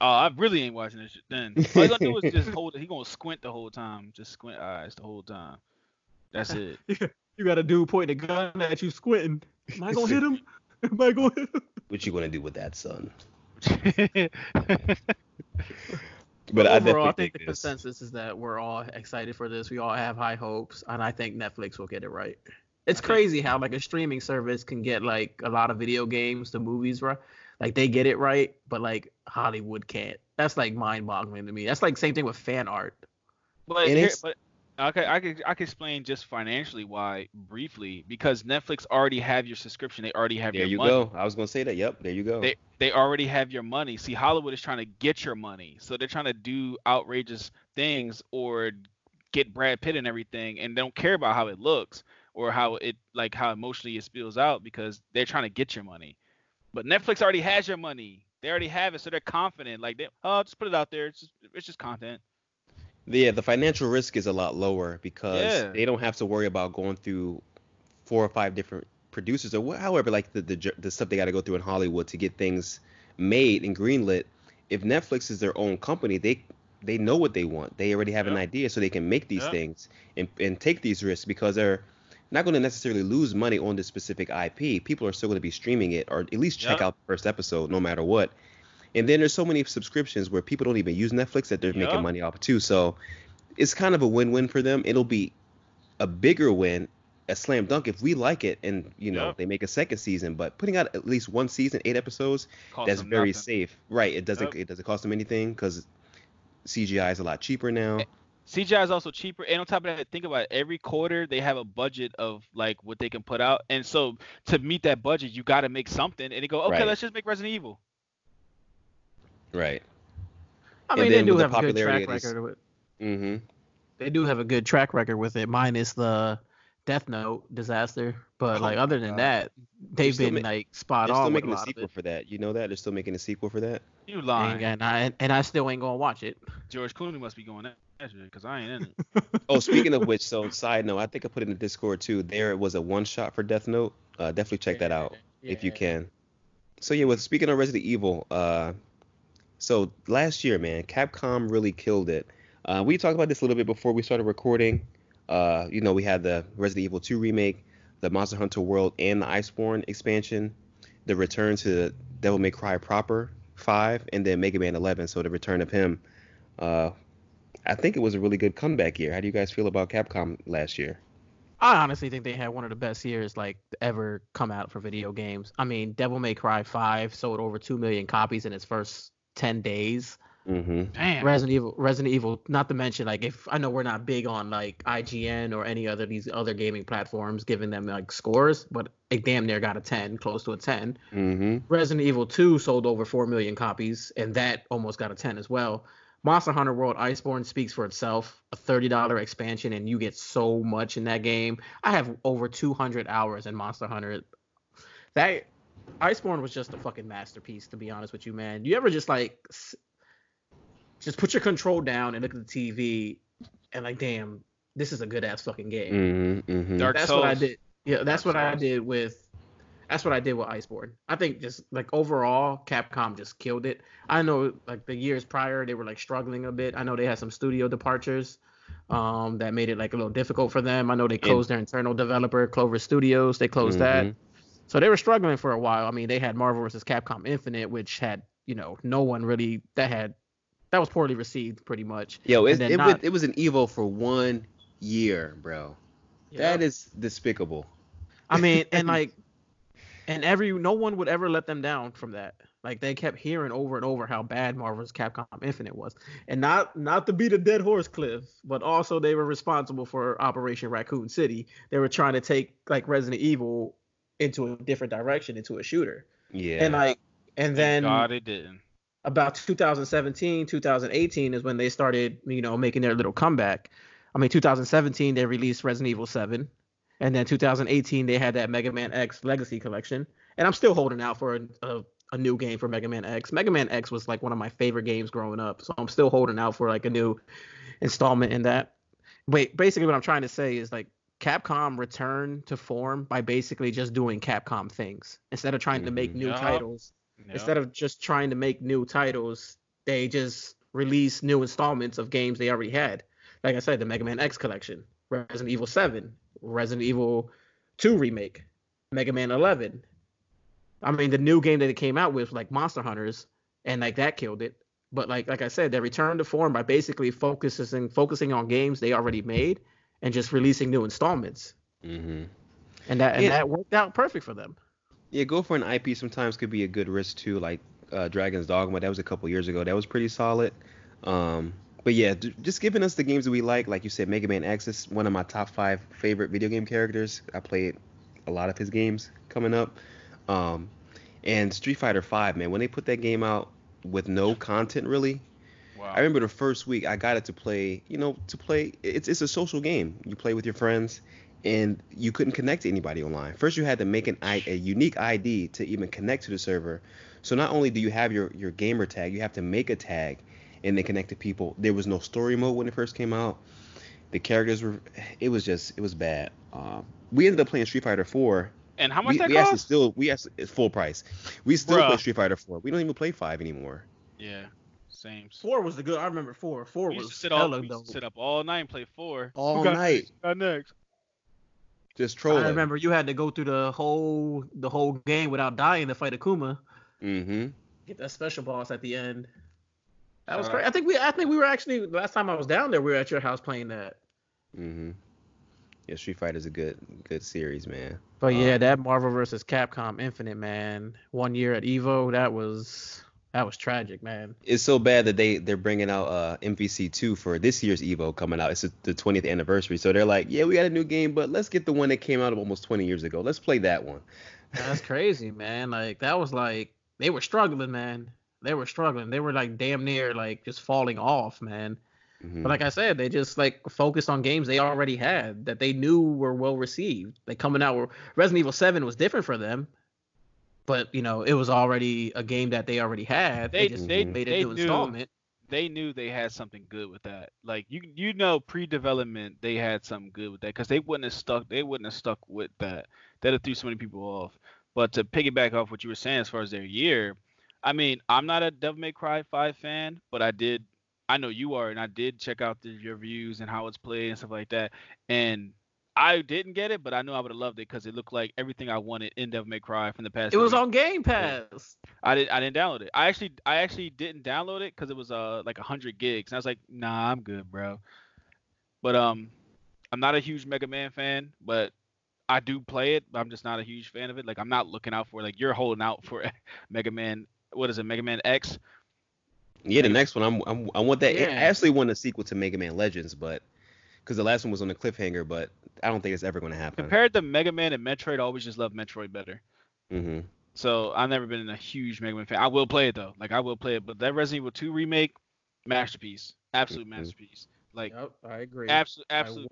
C: Oh, I really ain't watching this shit. Then *laughs* all you gonna do is just hold. He gonna squint the whole time. Just squint eyes the whole time. That's *laughs* it.
B: You got a dude pointing a gun at you, squinting. Am I gonna hit him? *laughs* Am I gonna hit him?
A: What you going to do with that, son?
C: yeah,
A: But I
B: overall,
A: definitely
B: I think the
A: this.
B: consensus is that we're all excited for this. We all have high hopes, and I think Netflix will get it right. It's crazy how like a streaming service can get like a lot of video games, the movies, right? Like they get it right, but like Hollywood can't. That's like mind-boggling to me. That's like same thing with fan art.
C: but, here, but okay, I could I could explain just financially why briefly because Netflix already have your subscription. They already have your
A: There
C: your
A: you
C: money.
A: go. I was going to say that. Yep. There you go.
C: they they already have your money. See, Hollywood is trying to get your money, so they're trying to do outrageous things or get Brad Pitt and everything, and they don't care about how it looks or how it like how emotionally it spills out because they're trying to get your money. But Netflix already has your money. They already have it, so they're confident. Like they, oh, just put it out there. It's just it's just content.
A: Yeah, the financial risk is a lot lower because
C: Yeah.
A: they don't have to worry about going through four or five different producers or however like the the, the stuff they got to go through in Hollywood to get things made and greenlit. If Netflix is their own company, they they know what they want. They already have an idea, so they can make these
C: Yep.
A: things and and take these risks because they're not going to necessarily lose money on this specific IP. People are still going to be streaming it or at least check
C: Yep.
A: out the first episode no matter what. And then there's so many subscriptions where people don't even use Netflix that they're making money off too. So it's kind of a win-win for them. It'll be a bigger win, a slam dunk if we like it and you know
C: Yep.
A: they make a second season. But putting out at least one season, eight episodes,
C: Costs
A: that's very
C: nothing.
A: safe. Right? It doesn't
C: Yep.
A: it doesn't cost them anything because CGI is a lot cheaper now.
C: CGI is also cheaper, and on top of that, think about it. Every quarter they have a budget of like what they can put out, and so to meet that budget, you got to make something. And they go, okay,
A: Right.
C: let's just make Resident Evil.
A: Right.
B: I mean, they do
A: with the
B: have a good track
A: of this-
B: record with.
A: Mm-hmm.
B: They do have a good track record with it, minus the Death Note disaster. But
C: Oh
B: like other than
C: God.
B: that, they've been
A: ma-
B: like spot on.
A: They're still
B: on with a
A: making a sequel for that. You know that they're still making a sequel for that.
C: You
B: And,
C: lying?
B: and I and I still ain't gonna watch it.
C: George Clooney must be going that because I ain't in it. *laughs*
A: Oh, speaking of which, so side note, I think I put it in the Discord too. There was a one shot for Death Note. Uh, definitely check that out if you
B: Yeah.
A: can. So yeah, with speaking of Resident Evil, uh, so last year, man, Capcom really killed it. Uh, we talked about this a little bit before we started recording. Uh, you know, we had the Resident Evil 2 remake, the Monster Hunter World, and the Iceborne expansion, the return to Devil May Cry proper 5, and then Mega Man 11. So the return of him. Uh, I think it was a really good comeback year. How do you guys feel about Capcom last year?
B: I honestly think they had one of the best years like ever come out for video games. I mean, Devil May Cry 5 sold over 2 million copies in its first 10 days.
A: Mm-hmm.
C: Damn.
B: Resident Evil Resident Evil not to mention like if I know we're not big on like IGN or any other these other gaming platforms giving them like scores, but it damn near got a 10, close to a 10.
A: Mm-hmm.
B: Resident Evil 2 sold over 4 million copies, and that almost got a 10 as well. Monster Hunter World Iceborne speaks for itself. A $30 expansion, and you get so much in that game. I have over 200 hours in Monster Hunter. That Iceborne was just a fucking masterpiece, to be honest with you, man. You ever just like just put your control down and look at the TV and like, damn, this is a good ass fucking game
A: Mm-hmm. Mm-hmm.
C: Dark
B: that's
C: Souls.
B: what I did. Yeah, that's
C: Dark
B: what I did with. That's what I did with Iceborne. I think just like overall, Capcom just killed it. I know like the years prior they were like struggling a bit. I know they had some studio departures, Um, that made it like a little difficult for them. I know they closed their internal developer, Clover Studios. They closed that,
A: Mhm.
B: so they were struggling for a while. I mean, they had Marvel vs. Capcom Infinite, which had you know no one really that had that was poorly received pretty much.
A: Yo, it, it,
B: not-
A: was, it was an Evo for one year, bro. That is despicable.
B: I mean, and like, *laughs* and every no one would ever let them down from that. Like they kept hearing over and over how bad Marvel's Capcom Infinite was, and not not to beat a dead horse, Cliff, but also they were responsible for Operation Raccoon City. They were trying to take like Resident Evil into a different direction, into a shooter,
A: Yeah.
B: and like, and then
C: God, it didn't.
B: about 2017, 2018 is when they started, you know, making their little comeback. I mean, 2017 they released Resident Evil 7, and then 2018 they had that Mega Man X Legacy Collection. And I'm still holding out for a, a, a new game for Mega Man X. Mega Man X was like one of my favorite games growing up, so I'm still holding out for like a new installment in that. Wait, basically what I'm trying to say is like Capcom returned to form by basically just doing Capcom things instead of trying to make
A: Mhm.
B: new
C: Yup.
B: titles
C: Yep.
B: instead of just trying to make new titles, they just release new installments of games they already had. Like I said, the Mega Man X collection, Resident Evil 7, Resident Evil 2 remake, Mega Man 11. I mean, the new game that it came out with, like Monster Hunters, and like that killed it. But like like I said, they returned to form by basically focusing focusing on games they already made and just releasing new installments.
A: hmm
B: And that and
A: Yeah.
B: that worked out perfect for them.
A: Yeah, go for an IP sometimes could be a good risk too. Like uh, Dragon's Dogma, that was a couple years ago. That was pretty solid. Um, but yeah, just giving us the games that we like. Like you said, Mega Man X is one of my top five favorite video game characters. I played a lot of his games coming up. Um, and Street Fighter Five, man, when they put that game out with no content really,
C: wow.
A: I remember the first week I got it to play. You know, to play. It's it's a social game. You play with your friends, and you couldn't connect to anybody online. First, you had to make an a unique ID to even connect to the server. So not only do you have your your gamer tag, you have to make a tag, and they connected people. There was no story mode when it first came out. The characters were. It was just. It was bad. Um, we ended up playing Street Fighter 4.
C: and how much
A: we,
C: that
A: we actually
C: cost?
A: still we actually it's full price. We still
C: Bruh.
A: play Street Fighter 4. We don't even play 5 anymore.
C: Yeah, same.
B: Four was the good. I remember four. Four
C: We
B: was
C: to sit, all,
B: hella
C: we used
B: dope.
C: sit up all night and play four.
A: All
C: got
A: night.
C: next? Who got next?
A: Just trolling.
B: I remember you had to go through the whole the whole game without dying to fight Akuma.
A: Mm-hmm.
B: Get that special boss at the end. That was
C: Uh,
B: great. I think we I think we were actually last time I was down there we were at your house playing that.
A: Mm-hmm. Yeah, Street Fighter is a good good series, man.
B: But yeah,
A: Um,
B: that Marvel versus Capcom Infinite man, one year at Evo, that was that was tragic, man.
A: It's so bad that they they're bringing out uh MVC two for this year's Evo coming out. It's the 20th anniversary, so they're like, yeah, we got a new game, but let's get the one that came out almost 20 years ago. Let's play that one.
B: That's crazy, man. Like that was like they were struggling, man. They were struggling. They were like damn near like just falling off, man.
A: Mhm.
B: But like I said, they just like focused on games they already had that they knew were well received. Like coming out with Resident Evil 7 was different for them. But you know, it was already a game that they already had. They,
C: They-
B: just
A: they-
B: made a new
C: knew-
B: installment.
C: They knew they had something good with that. Like you, you know, pre-development they had something good with that because they wouldn't have stuck. They wouldn't have stuck with that. That'd have threw so many people off. But to piggyback off what you were saying as far as their year, I mean, I'm not a Devil May Cry 5 fan, but I did. I know you are, and I did check out the, your reviews and how it's played and stuff like that. And I didn't get it, but I knew I would have loved it because it looked like everything I wanted in Devil May Cry from the past.
B: It was on Game Pass.
C: I didn't. I didn't download it. I actually, I actually didn't download it because it was uh like hundred gigs, and I was like, nah, I'm good, bro. But um, I'm not a huge Mega Man fan, but I do play it. But I'm just not a huge fan of it. Like I'm not looking out for like you're holding out for *laughs* Mega Man. What is it, Mega Man X?
A: Yeah, the next one I'm, I'm I want that.
B: Yeah.
A: I actually want a sequel to Mega Man Legends, but because the last one was on a cliffhanger, but I don't think it's ever going to happen.
C: Compared to Mega Man and Metroid, I always just love Metroid better.
A: hmm
C: So I've never been a huge Mega Man fan. I will play it though. Like I will play it. But that Resident Evil 2 remake, masterpiece, absolute
A: Mhm.
C: masterpiece. Like
B: Yep, I agree.
C: absolute, absolute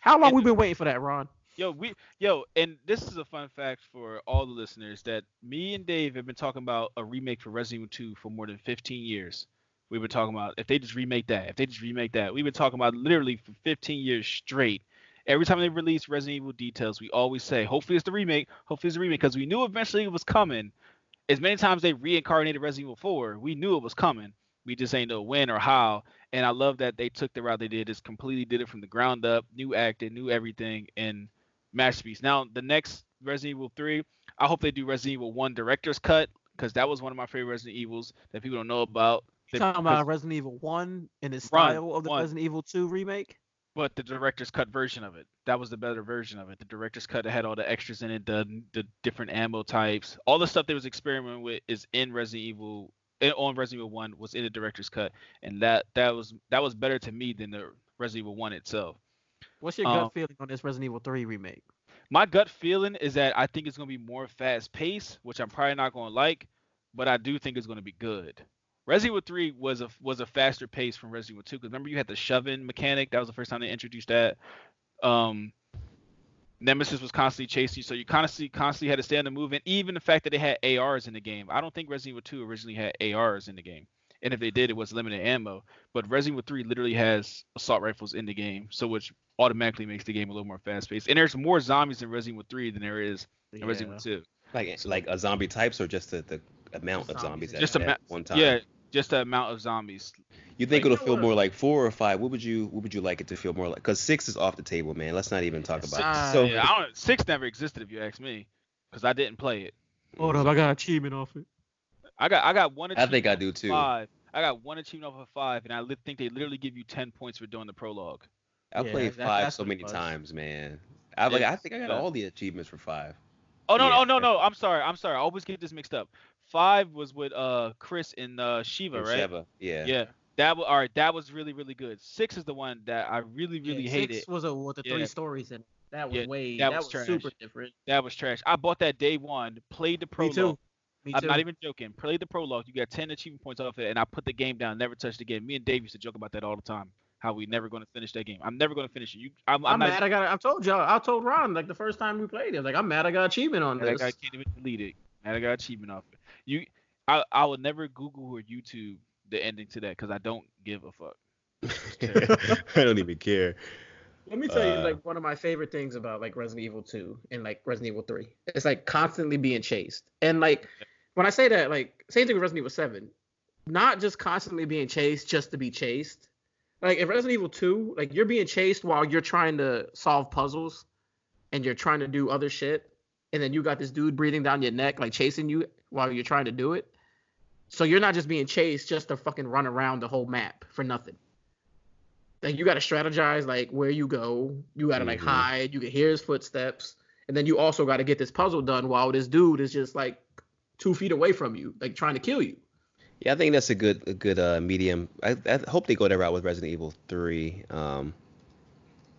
B: How long
C: And
B: we been waiting for that, Ron?
C: Yo, we yo, and this is a fun fact for all the listeners that me and Dave have been talking about a remake for Resident Evil 2 for more than 15 years. We've been talking about if they just remake that, if they just remake that. We've been talking about literally for 15 years straight. Every time they release Resident Evil details, we always say, hopefully it's the remake, hopefully it's the remake, because we knew eventually it was coming. As many times they reincarnated Resident Evil 4, we knew it was coming. We just ain't know when or how. and I love that they took the route they did. Is completely did it from the ground up, new acting, new everything, and masterpiece. Now the next Resident Evil 3, I hope they do Resident Evil 1 director's cut because that was one of my favorite Resident Evils that people don't know about.
B: You talking about Resident Evil 1 in the style of the 1. Resident Evil 2 remake?
C: But the director's cut version of it. That was the better version of it. The director's cut had all the extras in it, the the different ammo types, all the stuff they was experimenting with is in Resident Evil eh, on Resident Evil 1 was in the director's cut, and that that was that was better to me than the Resident Evil 1 itself.
B: What's your gut um, feeling on this Resident Evil 3 remake?
C: My gut feeling is that I think it's gonna be more fast paced, which I'm probably not gonna like, but I do think it's gonna be good. Resident Evil 3 was a was a faster pace from Resident Evil 2 because remember you had the shoving mechanic. That was the first time they introduced that. Um, Nemesis was constantly chasing you, so you constantly constantly had to stay on the move. And even the fact that they had ARs in the game, I don't think Resident Evil 2 originally had ARs in the game. And if they did, it was limited ammo. But Resident Evil 3 literally has assault rifles in the game, so which automatically makes the game a little more fast paced. And there's more zombies in Resident Evil 3 than there is in yeah. Resident Evil 2.
A: Like like a zombie types or just the, the amount of zombies, zombies
C: just
A: at, at one time.
C: Yeah, just the amount of zombies.
A: You think like, it'll feel more like four or five? What would you What would you like it to feel more like? Because six is off the table, man. Let's not even talk about
C: uh, it. So yeah, I don't, six never existed if you ask me, because I didn't play it.
B: Hold up, I got achievement off it.
C: I got I got one
A: achievement. I think I do too.
C: Five. I got one achievement off of five, and I li- think they literally give you ten points for doing the prologue.
A: I yeah, played that, five so many times, man. I like I think I got all the achievements for five.
C: Oh no, yeah. oh no, no. I'm sorry. I'm sorry. I always get this mixed up. Five was with uh Chris and uh Sheva, right? Sheva,
A: yeah.
C: Yeah. That was all right. That was really really good. Six is the one that I really really
B: yeah,
C: hated.
B: Six was a with the yeah. three stories and that was yeah, way that, that was, was super different.
C: That was trash. I bought that day one, played the prologue.
B: Me too. Me
C: I'm not even joking. Played the prologue. You got 10 achievement points off it, and I put the game down. Never touched the game. Me and Dave used to joke about that all the time. How we never going to finish that game. I'm never going to finish it. You, I'm,
B: I'm, I'm mad. I got. I told y'all. I told Ron like the first time we played it. Like I'm mad. I got achievement on this.
C: I can't even delete it. Mad I got achievement off it. You, I, I would never Google or YouTube the ending to that because I don't give a fuck. *laughs*
A: I don't even care.
B: Let me tell uh, you, like one of my favorite things about like Resident Evil 2 and like Resident Evil 3. It's like constantly being chased. And like when I say that, like same thing with Resident Evil 7. Not just constantly being chased just to be chased. Like in Resident Evil 2, like you're being chased while you're trying to solve puzzles and you're trying to do other shit. And then you got this dude breathing down your neck, like chasing you while you're trying to do it. So you're not just being chased just to fucking run around the whole map for nothing. Like you got to strategize like where you go. You got to like mm-hmm. hide. You can hear his footsteps, and then you also got to get this puzzle done while this dude is just like two feet away from you, like trying to kill you.
A: Yeah, I think that's a good a good uh, medium. I, I hope they go that route with Resident Evil 3. Um,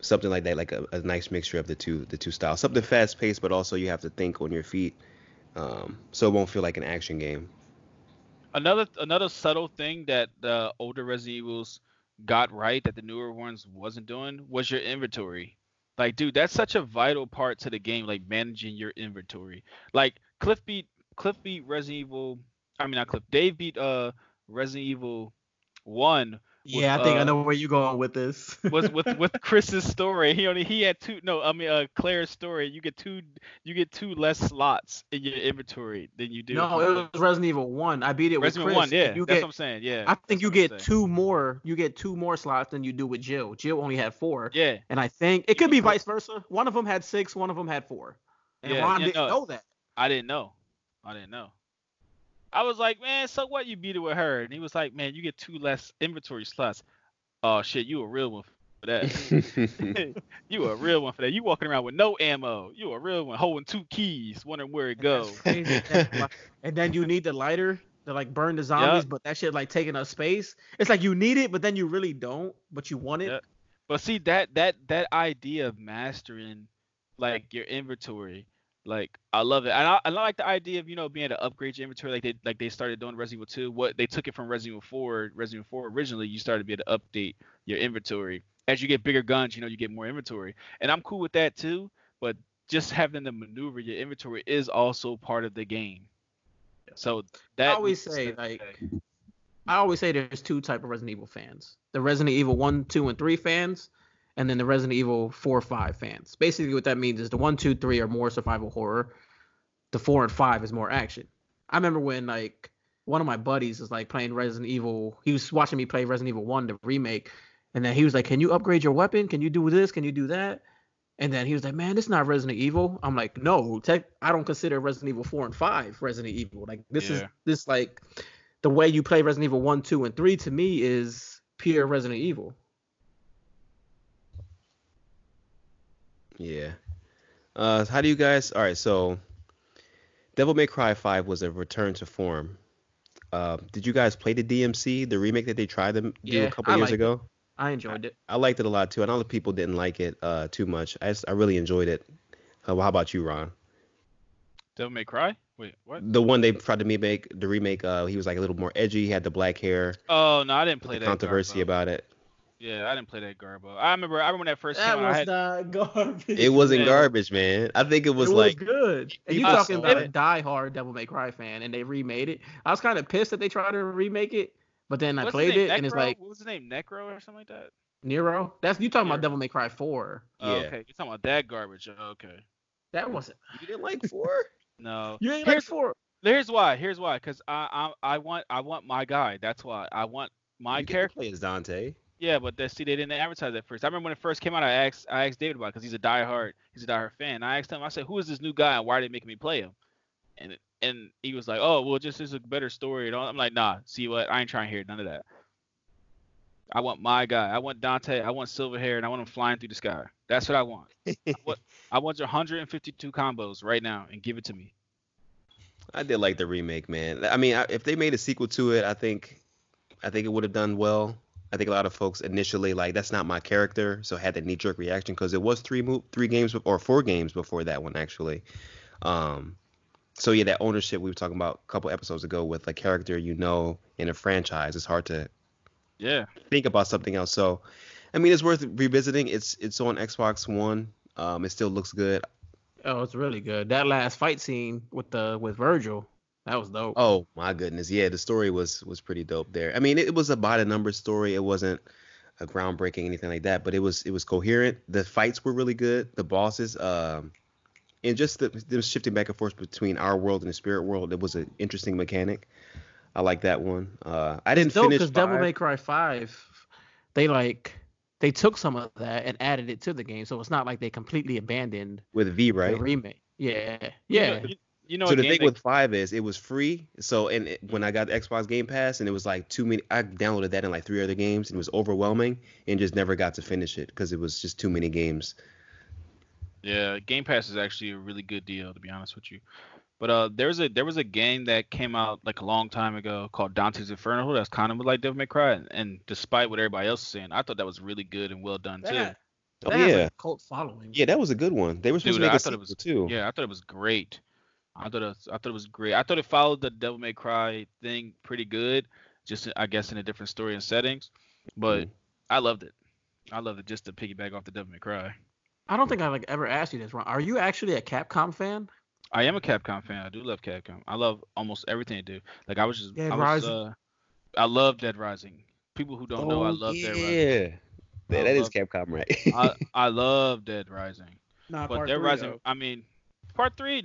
A: something like that, like a, a, nice mixture of the two the two styles. Something fast paced, but also you have to think on your feet, um, so it won't feel like an action game
C: another another subtle thing that the older Resident Evils got right that the newer ones wasn't doing was your inventory. Like, dude, that's such a vital part to the game, like managing your inventory. Like Cliff beat Cliff beat Resident Evil. I mean not Cliff. Dave beat uh Resident Evil one
B: yeah, I think uh, I know where you're going with this. *laughs*
C: was with with Chris's story. He only he had two. No, I mean uh Claire's story. You get two. You get two less slots in your inventory than you do.
B: No, it was Resident Evil One. I beat it Resident with Chris.
C: One. Yeah,
B: you
C: that's
B: get,
C: what I'm saying. Yeah.
B: I think you get two more. You get two more slots than you do with Jill. Jill only had four.
C: Yeah.
B: And I think it could be vice versa. One of them had six. One of them had four. And yeah, Ron yeah, didn't no, know that.
C: I didn't know. I didn't know. I was like, man, so what? You beat it with her, and he was like, man, you get two less inventory slots. Oh shit, you a real one for that. *laughs* *laughs* you a real one for that. You walking around with no ammo. You a real one holding two keys, wondering where it goes. *laughs*
B: and then you need the lighter to like burn the zombies, yep. but that shit like taking up space. It's like you need it, but then you really don't, but you want it. Yep.
C: But see that that that idea of mastering like your inventory like I love it, and I, I like the idea of you know being able to upgrade your inventory like they like they started doing Resident Evil 2. What they took it from Resident Evil 4. Resident Evil 4 originally, you started to be able to update your inventory as you get bigger guns. You know, you get more inventory, and I'm cool with that too. But just having to maneuver your inventory is also part of the game. So that
B: I always say like I always say there's two type of Resident Evil fans: the Resident Evil one, two, and three fans, and then the Resident Evil 4 5 fans. Basically, what that means is the 1, 2, 3 are more survival horror, the 4 and 5 is more action. I remember when, like, one of my buddies is like playing Resident Evil. He was watching me play Resident Evil One, the remake, and then he was like, "Can you upgrade your weapon? Can you do this? Can you do that?" And then he was like, "Man, this is not Resident Evil." I'm like, "No, tech, I don't consider Resident Evil four and five Resident Evil. Like this is this like the way you play Resident Evil one, two, and three to me is pure Resident Evil."
A: Yeah. Uh, how do you guys? All right, so Devil May Cry 5 was a return to form. Uh, did you guys play the DMC, the remake that they tried to do
B: Yeah,
A: a couple
B: I
A: years
B: liked
A: ago?
B: I enjoyed it.
A: I liked it a lot too. I know the people didn't like it uh, too much. I just, I really enjoyed it. Uh, how about you, Ron?
C: Devil May Cry. Wait, what?
A: The one they tried to remake, the remake, uh, he was like a little more edgy. He had the black hair.
C: Oh no, I didn't play that.
A: Controversy about it.
C: Yeah, I didn't play that Garbo. I remember. I remember when that first
B: That
C: came out. I
B: was
C: had,
B: not *laughs* garbage.
A: It wasn't
C: Yeah.
A: garbage, man. I think it was
B: it
A: like
B: was good. And you
C: I
B: talking
C: saw
B: about a
C: it.
B: die-hard Devil May Cry fan, and they remade it. I was kind of pissed that they tried to remake it, but then I
C: what's his
B: played
C: name,
B: it, and it's like
C: what was his name? Necro or something like that.
B: Nero. That's you talking about Devil May Cry Four.
C: Oh,
A: Yeah.
C: okay, you're talking about that garbage. Oh, okay.
B: That wasn't.
A: you didn't like four. *laughs*
C: No.
B: You ain't like
C: Here's-
B: four.
C: Here's why. Here's why. Cause I I I want I want my guy. That's why I want my
A: you get to
C: character.
A: play as Dante.
C: Yeah, but that, see, they didn't advertise that first. I remember when it first came out. I asked I asked David about it because he's a diehard he's a diehard fan. I asked him. I said, "Who is this new guy and why are they making me play him?" And and he was like, "Oh, well, just is a better story." And all. I'm like, "Nah, see what? I ain't trying to hear none of that. I want my guy. I want Dante. I want silver hair, and I want him flying through the sky. That's what I want. *laughs* I want, I want your 152 combos right now and give it to me.
A: I did like the remake, man. I mean, I, if they made a sequel to it, I think, I think it would have done well. I think a lot of folks initially like that's not my character, so had that knee jerk reaction because it was three mo- three games or four games before that one actually. Um, so yeah, that ownership we were talking about a couple episodes ago with a character you know in a franchise, it's hard to
C: Yeah.
A: think about something else. So, I mean, it's worth revisiting. It's it's on Xbox One. Um, it still looks good.
B: Oh, it's really good. That last fight scene with the with Virgil, that was dope.
A: Oh my goodness, yeah, the story was was pretty dope there. I mean, it, was a by the numbers story. It wasn't a groundbreaking anything like that, but it was it was coherent. The fights were really good. The bosses, um, and just the, them shifting back and forth between our world and the spirit world. It was an interesting mechanic. I like that one. Uh, I didn't finish.
B: dope
A: finish
B: because Devil
A: five.
B: May Cry Five, they like they took some of that and added it to the game, so it's not like they completely abandoned
A: with V,
B: the
A: right?
B: remake. Yeah,
C: You
B: yeah.
C: know, you, you know
A: so the thing
C: that-
A: with five is it was free. So and it, when I got the Xbox Game Pass and it was like too many, I downloaded that in like three other games and it was overwhelming and just never got to finish it because it was just too many games.
C: Yeah, Game Pass is actually a really good deal to be honest with you. But uh, there was a there was a game that came out like a long time ago called Dante's Inferno that's kind of like Devil May Cry, and, and despite what everybody else is saying, I thought that was really good and well done too.
B: That,
A: Oh yeah,
B: a cult following.
A: yeah, that was a good one. They were supposed
C: Dude,
A: to make
C: I
A: a
C: thought it
A: sequel
C: was-
A: too.
C: Yeah, I thought it was great. I thought it was, I thought it was great. I thought it followed the Devil May Cry thing pretty good, just I guess in a different story and settings. But
A: Mhm.
C: I loved it. I loved it just to piggyback off the Devil May Cry.
B: I don't think I like ever asked you this, Ron. Are you actually a Capcom fan?
C: I am a Capcom fan. I do love Capcom. I love almost everything they do. Like I was just,
B: Dead
C: I was,
B: Rising.
C: uh, I love Dead Rising. People who don't know, I
A: Oh,
C: love
A: yeah.
C: Dead Rising.
A: Yeah,
C: I
A: that is
C: love-
A: Capcom, right?
C: I, *laughs* I love Dead Rising.
B: Not
C: But Dead Rising, I mean, part three,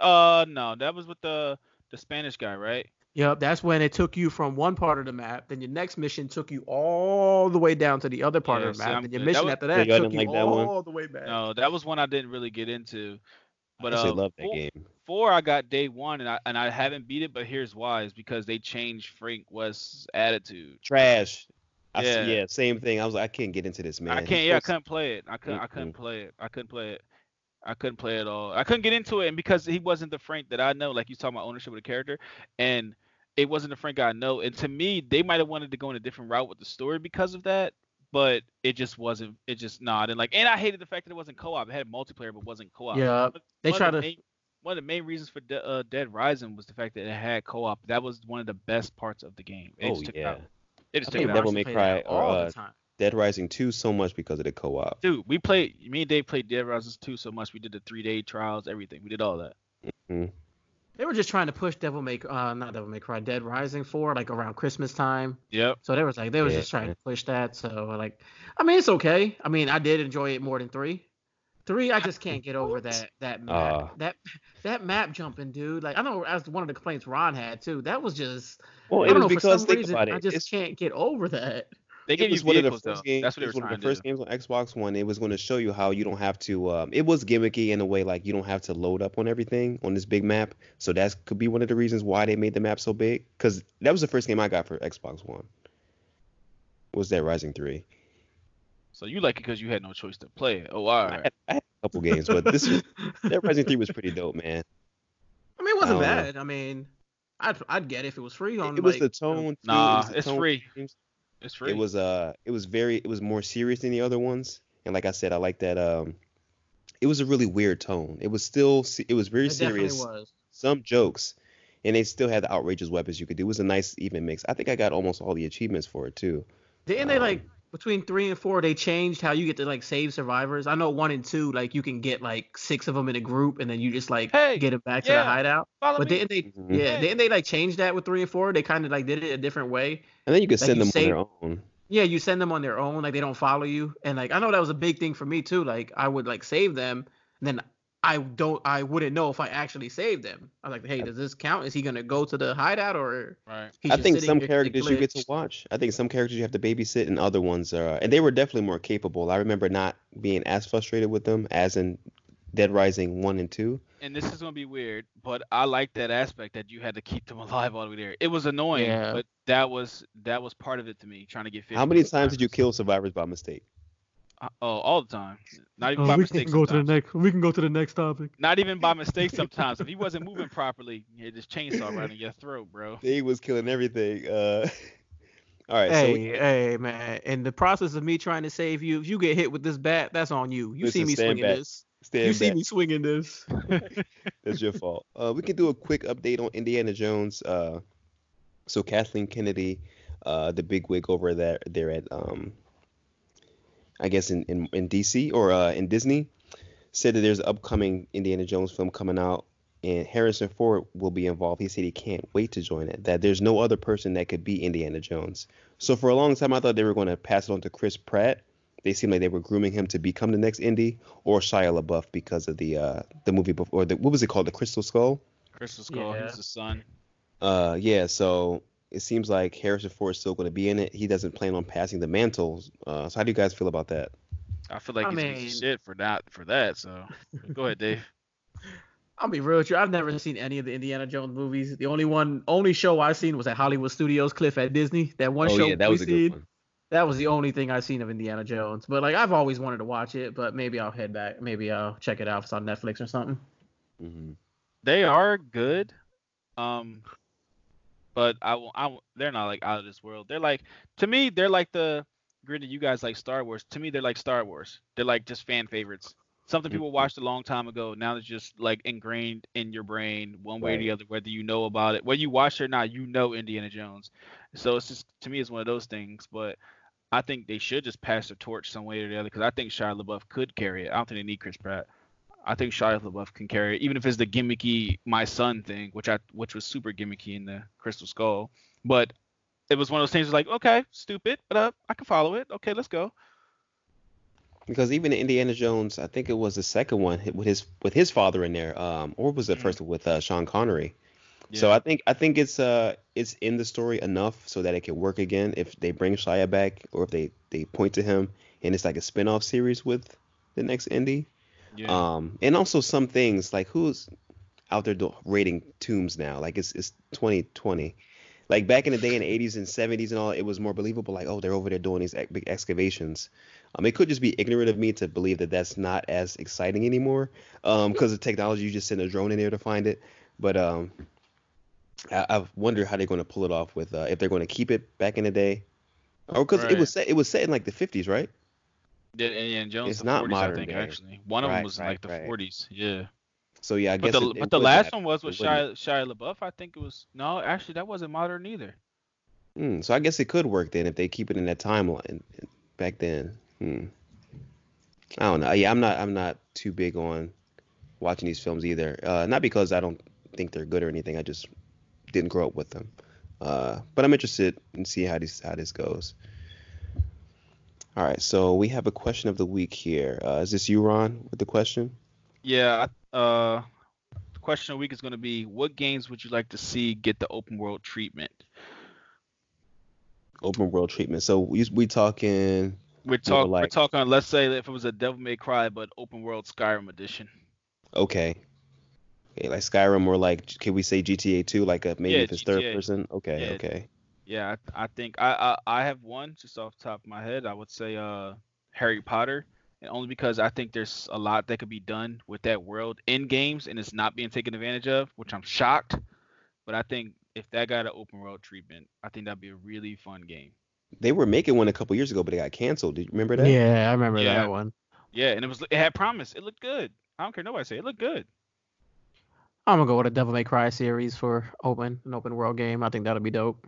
C: uh, no, that was with the the Spanish guy, right?
B: Yep, that's when it took you from one part of the map. Then your next mission took you all the way down to the other part
C: Yeah,
B: of the
C: see,
B: map.
C: I'm
B: and your
C: good. That
B: mission
C: was-
B: after that took you
A: like that one?
B: all the way back.
C: No, that was one I didn't really get into. But
A: I actually
C: uh,
A: love that
C: four,
A: game.
C: four I got day one, and I and I haven't beat it. But here's why: is because they changed Frank West's attitude.
A: Trash. I, yeah.
C: Yeah.
A: yeah, same thing. I was like, I can't get into this, man.
C: I can't. Yeah, I couldn't play it. I couldn't. I couldn't play it. I couldn't play it. I couldn't play at all. I couldn't get into it, and because he wasn't the Frank that I know, like you talking about ownership of the character, and it wasn't the Frank I know. And to me, they might have wanted to go in a different route with the story because of that, but it just wasn't. It just not. and like, and I hated the fact that it wasn't co-op. It had multiplayer, but wasn't co-op.
B: Yeah,
C: But
B: they
C: one
B: try
C: of the
B: to.
C: main, one of the main reasons for De- uh, Dead Rising was the fact that it had co-op. That was one of the best parts of the game. They
A: Oh
C: just took it out. They just
A: I
C: took
A: think
C: it out.
A: Devil May
B: to play
A: Cry or,
B: all
A: uh,
B: the time.
A: Dead Rising 2 so much because of the co-op.
C: Dude, we played. Me and Dave played Dead Rising 2 so much. We did the three day trials, everything. We did all that.
B: They were just trying to push Devil May, uh, not Devil May Cry, Dead Rising for like around Christmas time.
C: Yep.
B: So they was like they was
A: Yeah.
B: just trying to push that. So like, I mean, it's okay. I mean, I did enjoy it more than three. Three, I just can't get over that that *laughs* map.
A: Uh.
B: that that map jumping, dude. Like I know that's one of the complaints Ron had too. That was just
A: Well,
B: I don't
A: was
B: know for some reason
A: it.
B: I just
A: it's,
B: can't get over that.
C: They
A: it
C: gave you
A: was one of the
C: vehicles though.
A: first games.
C: That's what
A: it
C: they
A: was
C: were
A: one
C: trying
A: of
C: to
A: the first games on Xbox One. It was going to show you how you don't have to. Um, it was gimmicky in a way, like you don't have to load up on everything on this big map. So that could be one of the reasons why they made the map so big. Because that was the first game I got for Xbox One. Was Dead Rising Three?
C: So you like it because you had no choice to play it. Oh, all
A: I had, I had a couple games, but this was, *laughs* Dead Rising Three was pretty dope, man.
B: I mean, it wasn't
A: I don't know.
B: bad. I mean, I'd I'd get it if it was free on.
A: It was
B: like,
A: the tone. too. It
C: Nah,
A: was the
C: it's
A: tone of
C: free.
A: games.
C: It's free.
A: It was uh, it was very, it was more serious than the other ones. And like I said, I like that. Um, it was a really weird tone. It was still, it was very
B: It definitely
A: serious.
B: was.
A: some jokes, and they still had the outrageous weapons you could do. It was a nice even mix. I think I got almost all the achievements for it too.
B: Didn't they
A: Um,
B: like between three and four? They changed how you get to like save survivors. I know one and two, like you can get like six of them in a group, and then you just like
C: Hey,
B: get them back to the hideout. But
C: me.
B: didn't they?
A: Mhm.
B: Yeah,
C: Hey.
B: didn't they like change that with three and four? They kind of like did it a different way.
A: And then you can
B: Like
A: send
B: you
A: them
B: save-
A: on their own.
B: Yeah, you send them on their own, like they don't follow you, and like I know that was a big thing for me too. Like I would like save them, and then I don't, I wouldn't know if I actually saved them. I was like, hey, does this count? Is he gonna go to the hideout or?
C: Right.
B: He's
A: I
B: just
A: think
B: sitting
A: some
B: here 'cause they
A: characters you get to watch. I think some characters you have to babysit, and other ones are. And they were definitely more capable. I remember not being as frustrated with them as in Dead Rising one and two.
C: And this is gonna be weird, but I like that aspect that you had to keep them *laughs* alive all the way there. It was annoying,
B: Yeah.
C: but that was that was part of it to me, trying to get. 50
A: How many times did you kill survivors by mistake?
C: Uh, Oh, all the time. Not even
B: Oh,
C: by
B: we
C: mistake.
B: can go to the next. We can go to the next topic.
C: Not even by mistake sometimes. if he wasn't moving properly, you just chainsaw right in your throat, bro.
A: He was killing everything. Uh, *laughs* all right. so
B: Hey,
A: we,
B: hey, man! In the process of me trying to save you, if you get hit with this bat, that's on you. You see me swinging
A: back.
B: this.
A: stand
B: You see me swinging this. *laughs*
A: That's your fault. Uh, we can do a quick update on Indiana Jones. Uh, so Kathleen Kennedy, uh, the big wig over there, there at um, I guess in, in, in DC or uh, in Disney, said that there's an upcoming Indiana Jones film coming out, and Harrison Ford will be involved. He said he can't wait to join it. That there's no other person that could be Indiana Jones. So for a long time, I thought they were going to pass it on to Chris Pratt. They seemed like they were grooming him to become the next Indy, or Shia LaBeouf because of the uh, the movie before, or the what was it called, the Crystal Skull.
C: Crystal Skull,
B: Yeah.
C: he's the son.
A: Uh, yeah, so it seems like Harrison Ford is still going to be in it. He doesn't plan on passing the mantle. Uh, so how do you guys feel about that?
C: I feel like
B: I
C: he's
B: mean-
C: shit for that for that. So go ahead, Dave. *laughs*
B: I'll be real with you. I've never seen any of the Indiana Jones movies. The only one, only show I've seen was at Hollywood Studios, Cliff at Disney. That one show we seen, That was the only thing I've seen of Indiana Jones. But like I've always wanted to watch it, but maybe I'll head back. Maybe I'll check it out if it's on Netflix or something.
A: Mm-hmm.
C: They are good, um, but I, won't- I they're not like out of this world. They're like to me, they're like the granted you guys like Star Wars. To me, they're like Star Wars. They're like just fan favorites. Something people
A: Mhm.
C: watched a long time ago. Now it's just like ingrained in your brain, one way or the other, whether you know about it, whether you watch it or not. You know Indiana Jones. So it's just to me, it's one of those things. But I think they should just pass the torch some way or the other because I think Shia LaBeouf could carry it. I don't think they need Chris Pratt. I think Shia LaBeouf can carry it, even if it's the gimmicky my son thing, which I which was super gimmicky in the Crystal Skull. But it was one of those things like, okay, stupid, but uh, I can follow it. Okay, let's go.
A: Because even Indiana Jones, I think it was the second one with his with his father in there, um, or was it
C: Mhm.
A: first with uh, Sean Connery? So I think I think it's uh it's in the story enough so that it can work again if they bring Shia back or if they they point to him and it's like a spin-off series with the next Indy.
C: Yeah.
A: Um, and also some things like who's out there do- rating tombs now? Like it's it's 2020. Like back in the day in the 80s and 70s and all, it was more believable. Like oh, they're over there doing these ex- big excavations. Um, it could just be ignorant of me to believe that that's not as exciting anymore. Um, because of technology, you just send a drone in there to find it. But um, I, I wonder how they're going to pull it off with uh, if they're going to keep it back in the day, or because it was set it was set in like the 50s, right?
C: Yeah, and, and Jones
A: it's
C: the
A: not
C: 40s, I
A: modern
C: think
A: day.
C: actually. One of them was in
A: right,
C: like the
A: right.
C: 40s. Yeah.
A: So yeah, I
C: But
A: guess
C: the
A: it- it
C: but the last one was with
A: It.
C: Shia Shia LaBeouf. I think it was no, actually that wasn't modern either.
A: Hmm, so I guess it could work then if they keep it in that timeline back then. Hmm. I don't know. Yeah, I'm not. I'm not too big on watching these films either. Uh, not because I don't think they're good or anything. I just didn't grow up with them. Uh, but I'm interested in seeing how this how this goes. All right, so we have a question of the week here. Uh, is this you, Ron, with the question?
C: Yeah. Uh, the question of the week is going to be: What games would you like to see get the open world treatment?
A: Open world treatment. So we we talking.
C: We're talk.
A: like-
C: We're talking. Let's say if it was a Devil May Cry, but open world Skyrim edition.
A: Okay. Okay, like Skyrim or like can we say GTA 2 like a maybe
C: Yeah,
A: if it's third person? Okay,
C: Yeah.
A: okay.
C: Yeah, I, I think I, I I have one just off the top of my head. I would say uh Harry Potter, and only because I think there's a lot that could be done with that world in games, and it's not being taken advantage of, which I'm shocked. But I think if that got an open world treatment, I think that'd be a really fun game.
A: They were making one a couple years ago, but it got canceled. Did you remember that?
B: Yeah, I remember
C: Yeah.
B: that one.
C: Yeah, and it was it had promise. It looked good. I don't care nobody say it looked good.
B: I'm gonna go with a Devil May Cry series for open an open world game. I think that'll be dope.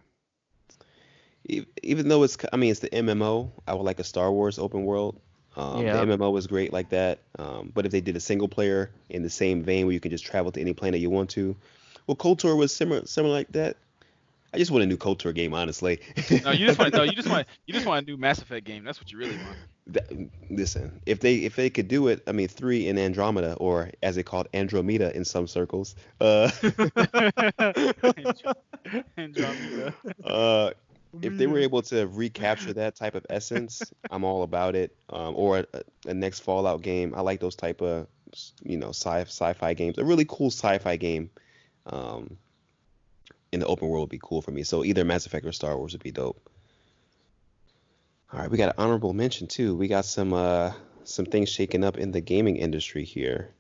A: E- Even though it's I mean it's the MMO, I would like a Star Wars open world. Um,
B: Yeah.
A: The MMO was great like that. Um, but if they did a single player in the same vein where you can just travel to any planet you want to, well, KOTOR was similar similar like that. I just want a new KOTOR game, honestly.
C: No, you just want no, you just want *laughs* you just want a new Mass Effect game. That's what you really want.
A: That- listen, if they if they could do it, I mean, three in Andromeda, or as they called Andromeda in some circles, uh, *laughs* *laughs*
C: Andromeda.
A: uh, if they were able to recapture that type of essence, *laughs* I'm all about it. Um, or a, a next Fallout game, I like those type of you know sci sci-fi games. A really cool sci-fi game, um, in the open world would be cool for me. So either Mass Effect or Star Wars would be dope. All right, we got an honorable mention too. We got some uh some things shaking up in the gaming industry here.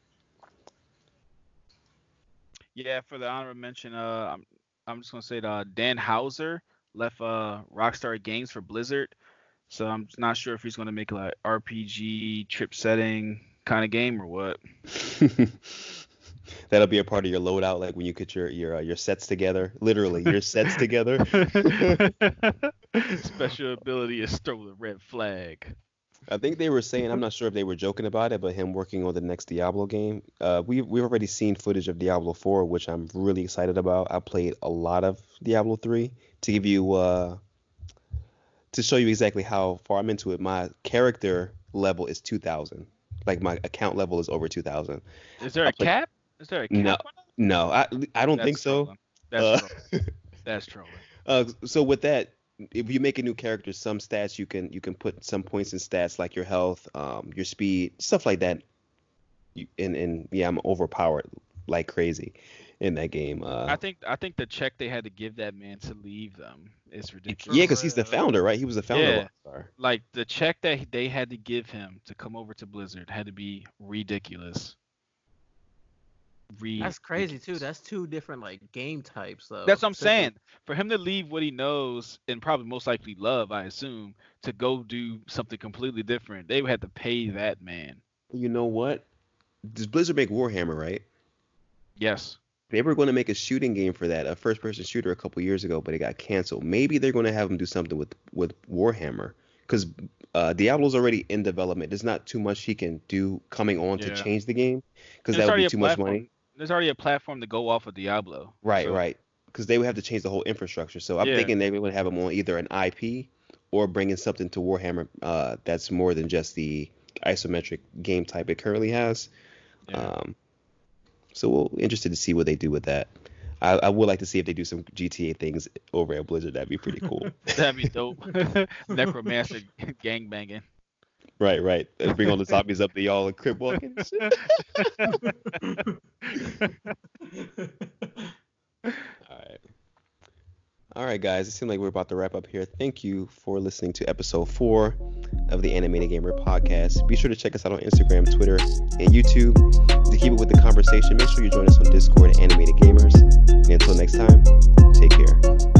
C: Yeah, for the honorable mention, uh, I'm I'm just gonna say that uh, Dan Houser left uh Rockstar Games for Blizzard, so I'm not sure if he's gonna make like RPG trip setting kind of game or what. *laughs*
A: That'll be a part of your loadout, like when you get your your uh, your sets together. Literally, your sets together. *laughs* *laughs*
C: Special ability is throw the red flag.
A: I think they were saying, I'm not sure if they were joking about it, but him working on the next Diablo game. Uh, we we've already seen footage of Diablo 4, which I'm really excited about. I played a lot of Diablo 3 to give you uh to show you exactly how far I'm into it. My character level is 2,000. Like my account level is over 2,000.
C: Is there a cap? Is there a cap?
A: No. No, I I don't
C: That's
A: think so.
C: trolling. That's
A: Uh,
C: trolling. That's trolling. *laughs*
A: Uh, so with that, if you make a new character, some stats you can you can put some points in stats like your health, um, your speed, stuff like that. You, and and yeah, I'm overpowered like crazy in that game. Uh,
C: I think I think the check they had to give that man to leave them is ridiculous.
A: yeah, because he's the founder, right? He was the founder
C: Yeah. like the check that they had to give him to come over to Blizzard had to be ridiculous.
B: That's crazy too. That's two different like game types though.
C: That's what I'm
B: So-
C: saying. For him to leave what he knows and probably most likely love, I assume, to go do something completely different, they would have to pay that man.
A: You know what? Does Blizzard make Warhammer, right?
C: Yes.
A: They were going to make a shooting game for that, a first-person shooter, a couple years ago, but it got canceled. Maybe they're going to have them do something with with Warhammer, because uh, Diablo's already in development. There's not too much he can do coming on to change the game, because that would be too much money.
C: There's already a platform to go off of Diablo.
A: Right,
C: so-
A: right. Because they would have to change the whole infrastructure. So I'm
C: Yeah.
A: thinking they would have them on either an IP or bringing something to Warhammer uh, that's more than just the isometric game type it currently has.
C: Yeah.
A: Um, so we'll interested to see what they do with that. I, I would like to see if they do some GTA things over at Blizzard. That'd be pretty cool. *laughs*
C: That'd be dope. *laughs* *laughs* Necromancer gang banging.
A: Right, right. *laughs* Bring all the zombies up to y'all and crib walking. *laughs* all right. All right, guys. It seems like we're about to wrap up here. Thank you for listening to episode four of the Animated Gamer podcast. Be sure to check us out on Instagram, Twitter, and YouTube. To keep it with the conversation, make sure you join us on Discord, Animated Gamers. And until next time, take care.